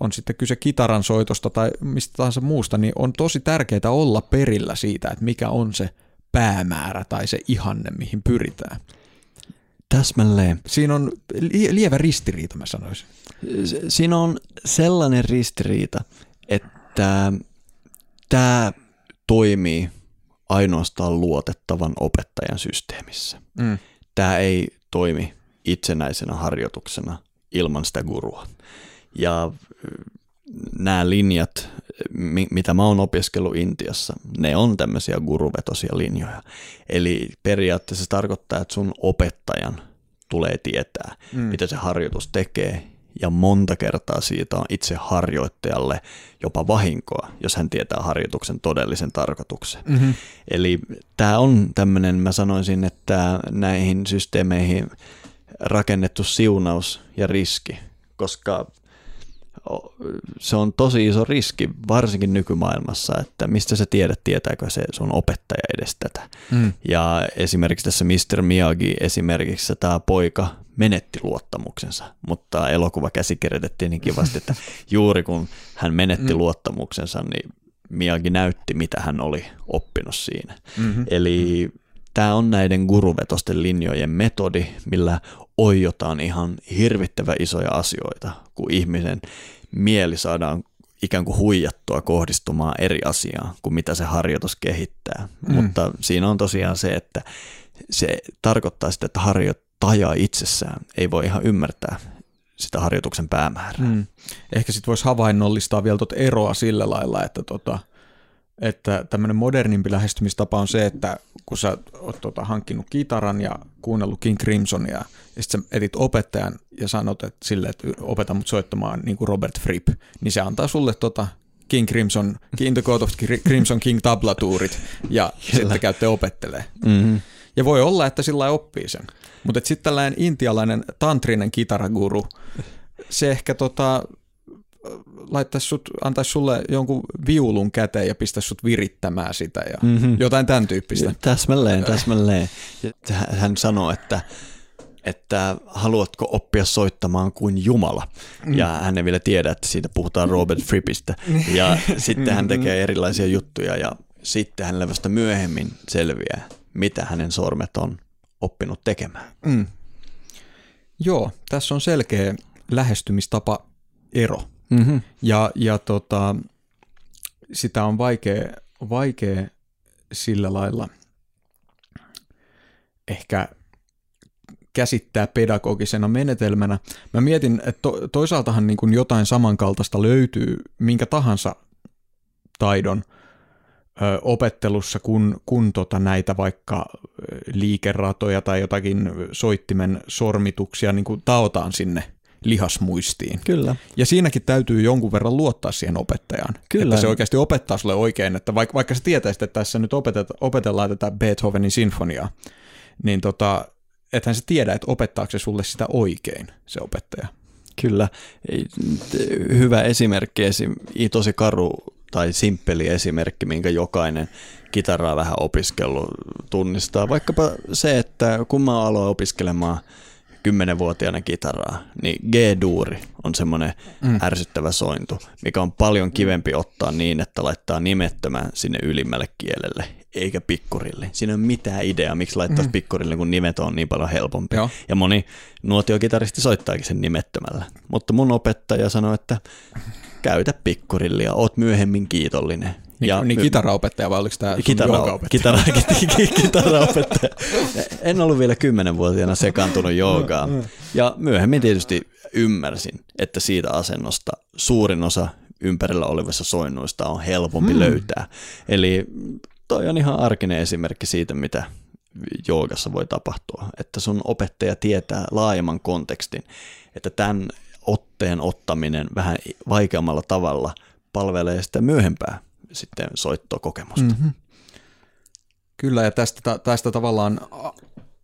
on sitten kyse kitaran soitosta tai mistä tahansa muusta, niin on tosi tärkeää olla perillä siitä, että mikä on se päämäärä tai se ihanne, mihin pyritään. Täsmälleen. Siinä on lievä ristiriita, mä sanoisin. Siinä on sellainen ristiriita, että tämä toimii ainoastaan luotettavan opettajan systeemissä. Mm. Tämä ei toimi itsenäisenä harjoituksena ilman sitä gurua. Ja nämä linjat, mitä mä oon opiskellut Intiassa, ne on tämmöisiä guruvetosia linjoja. Eli periaatteessa se tarkoittaa, että sun opettajan tulee tietää, mm. mitä se harjoitus tekee, ja monta kertaa siitä on itse harjoittajalle jopa vahinkoa, jos hän tietää harjoituksen todellisen tarkoituksen. Mm-hmm. Eli tämä on tämmöinen, mä sanoisin, että näihin systeemeihin rakennettu siunaus ja riski, koska se on tosi iso riski, varsinkin nykymaailmassa, että mistä sä tiedät, tietääkö se sun opettaja edes tätä. Mm. Ja esimerkiksi tässä Mr. Miyagi esimerkiksi tämä poika menetti luottamuksensa, mutta elokuva käsikirjoitettiin niin kivasti, että juuri kun hän menetti mm. luottamuksensa, niin Miyagi näytti, mitä hän oli oppinut siinä. Mm-hmm. Eli tämä on näiden guruvetosten linjojen metodi, millä oijotaan ihan hirvittävä isoja asioita, kun ihmisen mieli saadaan ikään kuin huijattua kohdistumaan eri asiaan kuin mitä se harjoitus kehittää. Mm. Mutta siinä on tosiaan se, että se tarkoittaa sitä, että harjoittaja itsessään ei voi ihan ymmärtää sitä harjoituksen päämäärää. Mm. Ehkä sitten voisi havainnollistaa vielä tuota eroa sillä lailla, että tota, että tämmöinen modernimpi lähestymistapa on se, että kun sä oot tota, hankkinut kitaran ja kuunnellut King Crimsonia, ja sitten sä etit opettajan ja sanot että sille, että opeta mut soittamaan niin kuin Robert Fripp, niin se antaa sulle tota King Crimson, In the God of Crimson King tablatuurit, ja Kyllä. sitten käytte opettelee. Mm-hmm. Ja voi olla, että sillä oppii sen. Mutta sitten tällainen intialainen tantrinen kitaraguru, se ehkä tota, laittaisi sut, antaisi sulle jonkun viulun käteen ja pistäisi sut virittämään sitä ja mm-hmm. jotain tämän tyyppistä. Täsmälleen, täsmälleen. Hän sanoi, että että haluatko oppia soittamaan kuin Jumala. Mm. Ja hän ei vielä tiedä, että siitä puhutaan Robert Frippistä. Ja sitten hän tekee erilaisia juttuja ja sitten hän vasta myöhemmin selviää, mitä hänen sormet on oppinut tekemään. Mm. Joo, tässä on selkeä lähestymistapa ero. Mm-hmm. Ja, ja tota, sitä on vaikea, vaikea sillä lailla ehkä käsittää pedagogisena menetelmänä. Mä mietin, että to, toisaaltahan niin kuin jotain samankaltaista löytyy minkä tahansa taidon ö, opettelussa, kun, kun tota näitä vaikka liikeratoja tai jotakin soittimen sormituksia niin kuin taotaan sinne lihasmuistiin. Kyllä. Ja siinäkin täytyy jonkun verran luottaa siihen opettajaan. Kyllä. Että se oikeasti opettaa sulle oikein, että vaikka, vaikka sä tietäisit, että tässä nyt opeteta, opetellaan tätä Beethovenin sinfoniaa, niin tota, ethän sä tiedä, että opettaako se sulle sitä oikein, se opettaja. Kyllä. Hyvä esimerkki, tosi karu tai simppeli esimerkki, minkä jokainen kitaraa vähän opiskellut tunnistaa. Vaikkapa se, että kun mä aloin opiskelemaan – kymmenenvuotiaana kitaraa, niin G-duuri on semmoinen mm. ärsyttävä sointu, mikä on paljon kivempi ottaa niin, että laittaa nimettömän sinne ylimmälle kielelle, eikä pikkurille. Siinä on mitään ideaa, miksi laittaisi mm. pikkurille, kun nimet on niin paljon helpompi. Joo. Ja moni nuotiokitaristi soittaakin sen nimettömällä. Mutta mun opettaja sanoi, että käytä pikkurillia, oot myöhemmin kiitollinen. Niin, ja niin kitaraopettaja vai oliko tämä kitara, kitara, kitaraopettaja. En ollut vielä kymmenenvuotiaana sekaantunut joogaan. Ja myöhemmin tietysti ymmärsin, että siitä asennosta suurin osa ympärillä olevissa soinnuista on helpompi hmm. löytää. Eli toi on ihan arkinen esimerkki siitä, mitä joogassa voi tapahtua. Että sun opettaja tietää laajemman kontekstin, että tämän otteen ottaminen vähän vaikeammalla tavalla palvelee sitä myöhempää sitten soittokokemusta. Mm-hmm. Kyllä, ja tästä, tästä tavallaan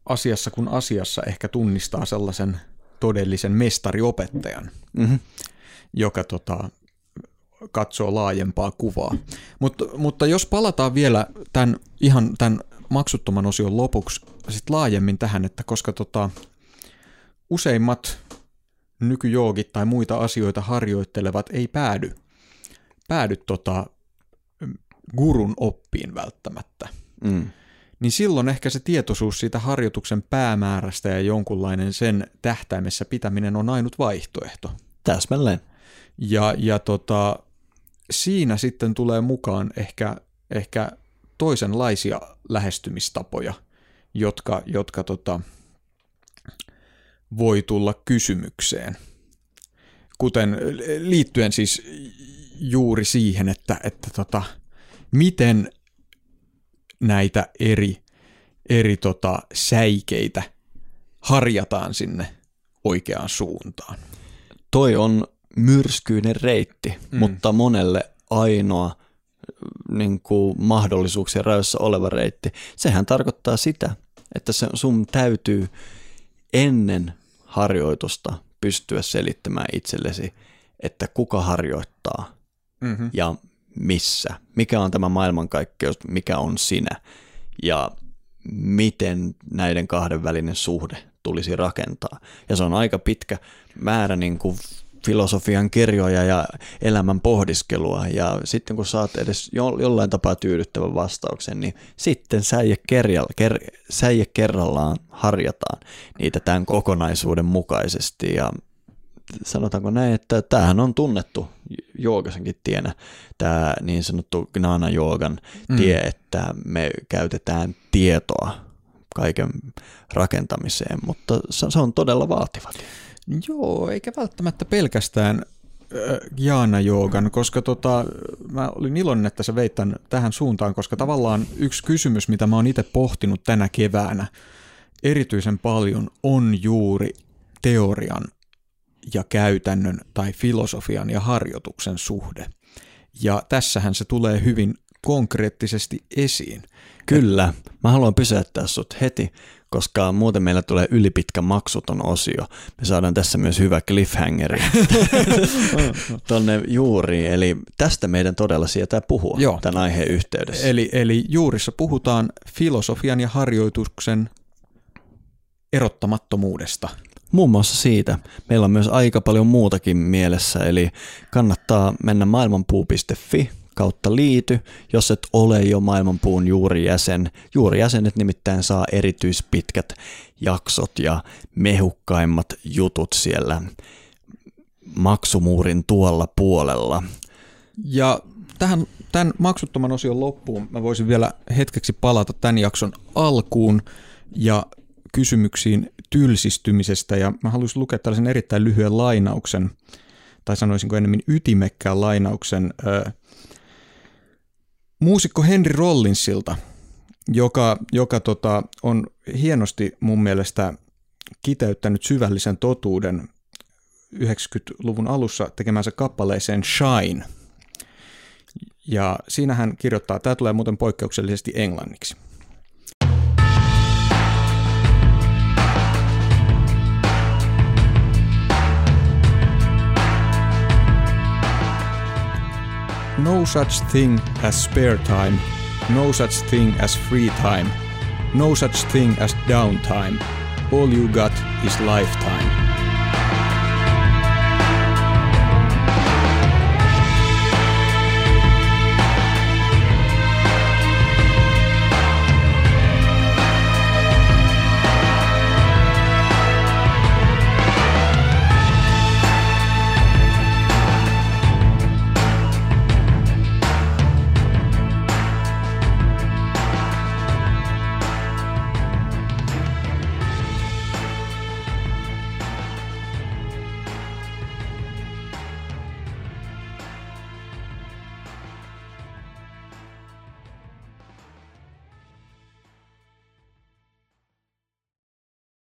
asiassa kun asiassa ehkä tunnistaa sellaisen todellisen mestariopettajan, mm-hmm. joka tota, katsoo laajempaa kuvaa. Mut, mutta jos palataan vielä tämän, ihan tämän maksuttoman osion lopuksi sit laajemmin tähän, että koska tota, useimmat nykyjoogit tai muita asioita harjoittelevat ei päädy, päädy tota, gurun oppiin välttämättä. Mm. Niin silloin ehkä se tietoisuus siitä harjoituksen päämäärästä ja jonkunlainen sen tähtäimessä pitäminen on ainut vaihtoehto. Täsmälleen. Ja, ja tota, siinä sitten tulee mukaan ehkä, ehkä toisenlaisia lähestymistapoja, jotka, jotka tota, voi tulla kysymykseen. Kuten liittyen siis juuri siihen, että, että tota, miten näitä eri, eri tota, säikeitä harjataan sinne oikeaan suuntaan. Toi on myrskyinen reitti, mm. mutta monelle ainoa niin kuin mahdollisuuksien rajoissa oleva reitti. Sehän tarkoittaa sitä, että se, sun täytyy ennen harjoitusta pystyä selittämään itsellesi, että kuka harjoittaa mm-hmm. ja missä, mikä on tämä maailmankaikkeus, mikä on sinä? Ja miten näiden kahden välinen suhde tulisi rakentaa. Ja se on aika pitkä määrä niin kuin filosofian kirjoja ja elämän pohdiskelua. Ja sitten kun saat edes jo, jollain tapaa tyydyttävän vastauksen, niin sitten säie, kerjalla, ker, säie kerrallaan harjataan niitä tämän kokonaisuuden mukaisesti. Ja sanotaanko näin, että tämähän on tunnettu joogasenkin tienä, tämä niin sanottu gnana joogan mm. tie, että me käytetään tietoa kaiken rakentamiseen, mutta se on todella vaativa. Joo, eikä välttämättä pelkästään Jaana Joogan, koska tota, mä olin iloinen, että sä veit tämän tähän suuntaan, koska tavallaan yksi kysymys, mitä mä oon itse pohtinut tänä keväänä erityisen paljon, on juuri teorian ja käytännön tai filosofian ja harjoituksen suhde. Ja tässähän se tulee hyvin konkreettisesti esiin. Kyllä, mä haluan pysäyttää sut heti, koska muuten meillä tulee ylipitkä maksuton osio. Me saadaan tässä myös hyvä cliffhangeri tonne juuriin, eli tästä meidän todella sietää puhua Joo. tämän aiheen yhteydessä. Eli, eli juurissa puhutaan filosofian ja harjoituksen erottamattomuudesta. Muun muassa siitä. Meillä on myös aika paljon muutakin mielessä, eli kannattaa mennä maailmanpuu.fi kautta liity, jos et ole jo Maailmanpuun juurijäsen. Juurijäsenet nimittäin saa erityispitkät jaksot ja mehukkaimmat jutut siellä maksumuurin tuolla puolella. Ja tähän, tämän maksuttoman osion loppuun mä voisin vielä hetkeksi palata tämän jakson alkuun ja kysymyksiin tylsistymisestä ja mä haluaisin lukea tällaisen erittäin lyhyen lainauksen, tai sanoisinko enemmän ytimekkään lainauksen äh, muusikko Henry Rollinsilta, joka, joka tota, on hienosti mun mielestä kiteyttänyt syvällisen totuuden 90-luvun alussa tekemänsä kappaleeseen Shine. Ja siinä hän kirjoittaa, tämä tulee muuten poikkeuksellisesti englanniksi. No such thing as spare time, no such thing as free time, no such thing as downtime. All you got is lifetime.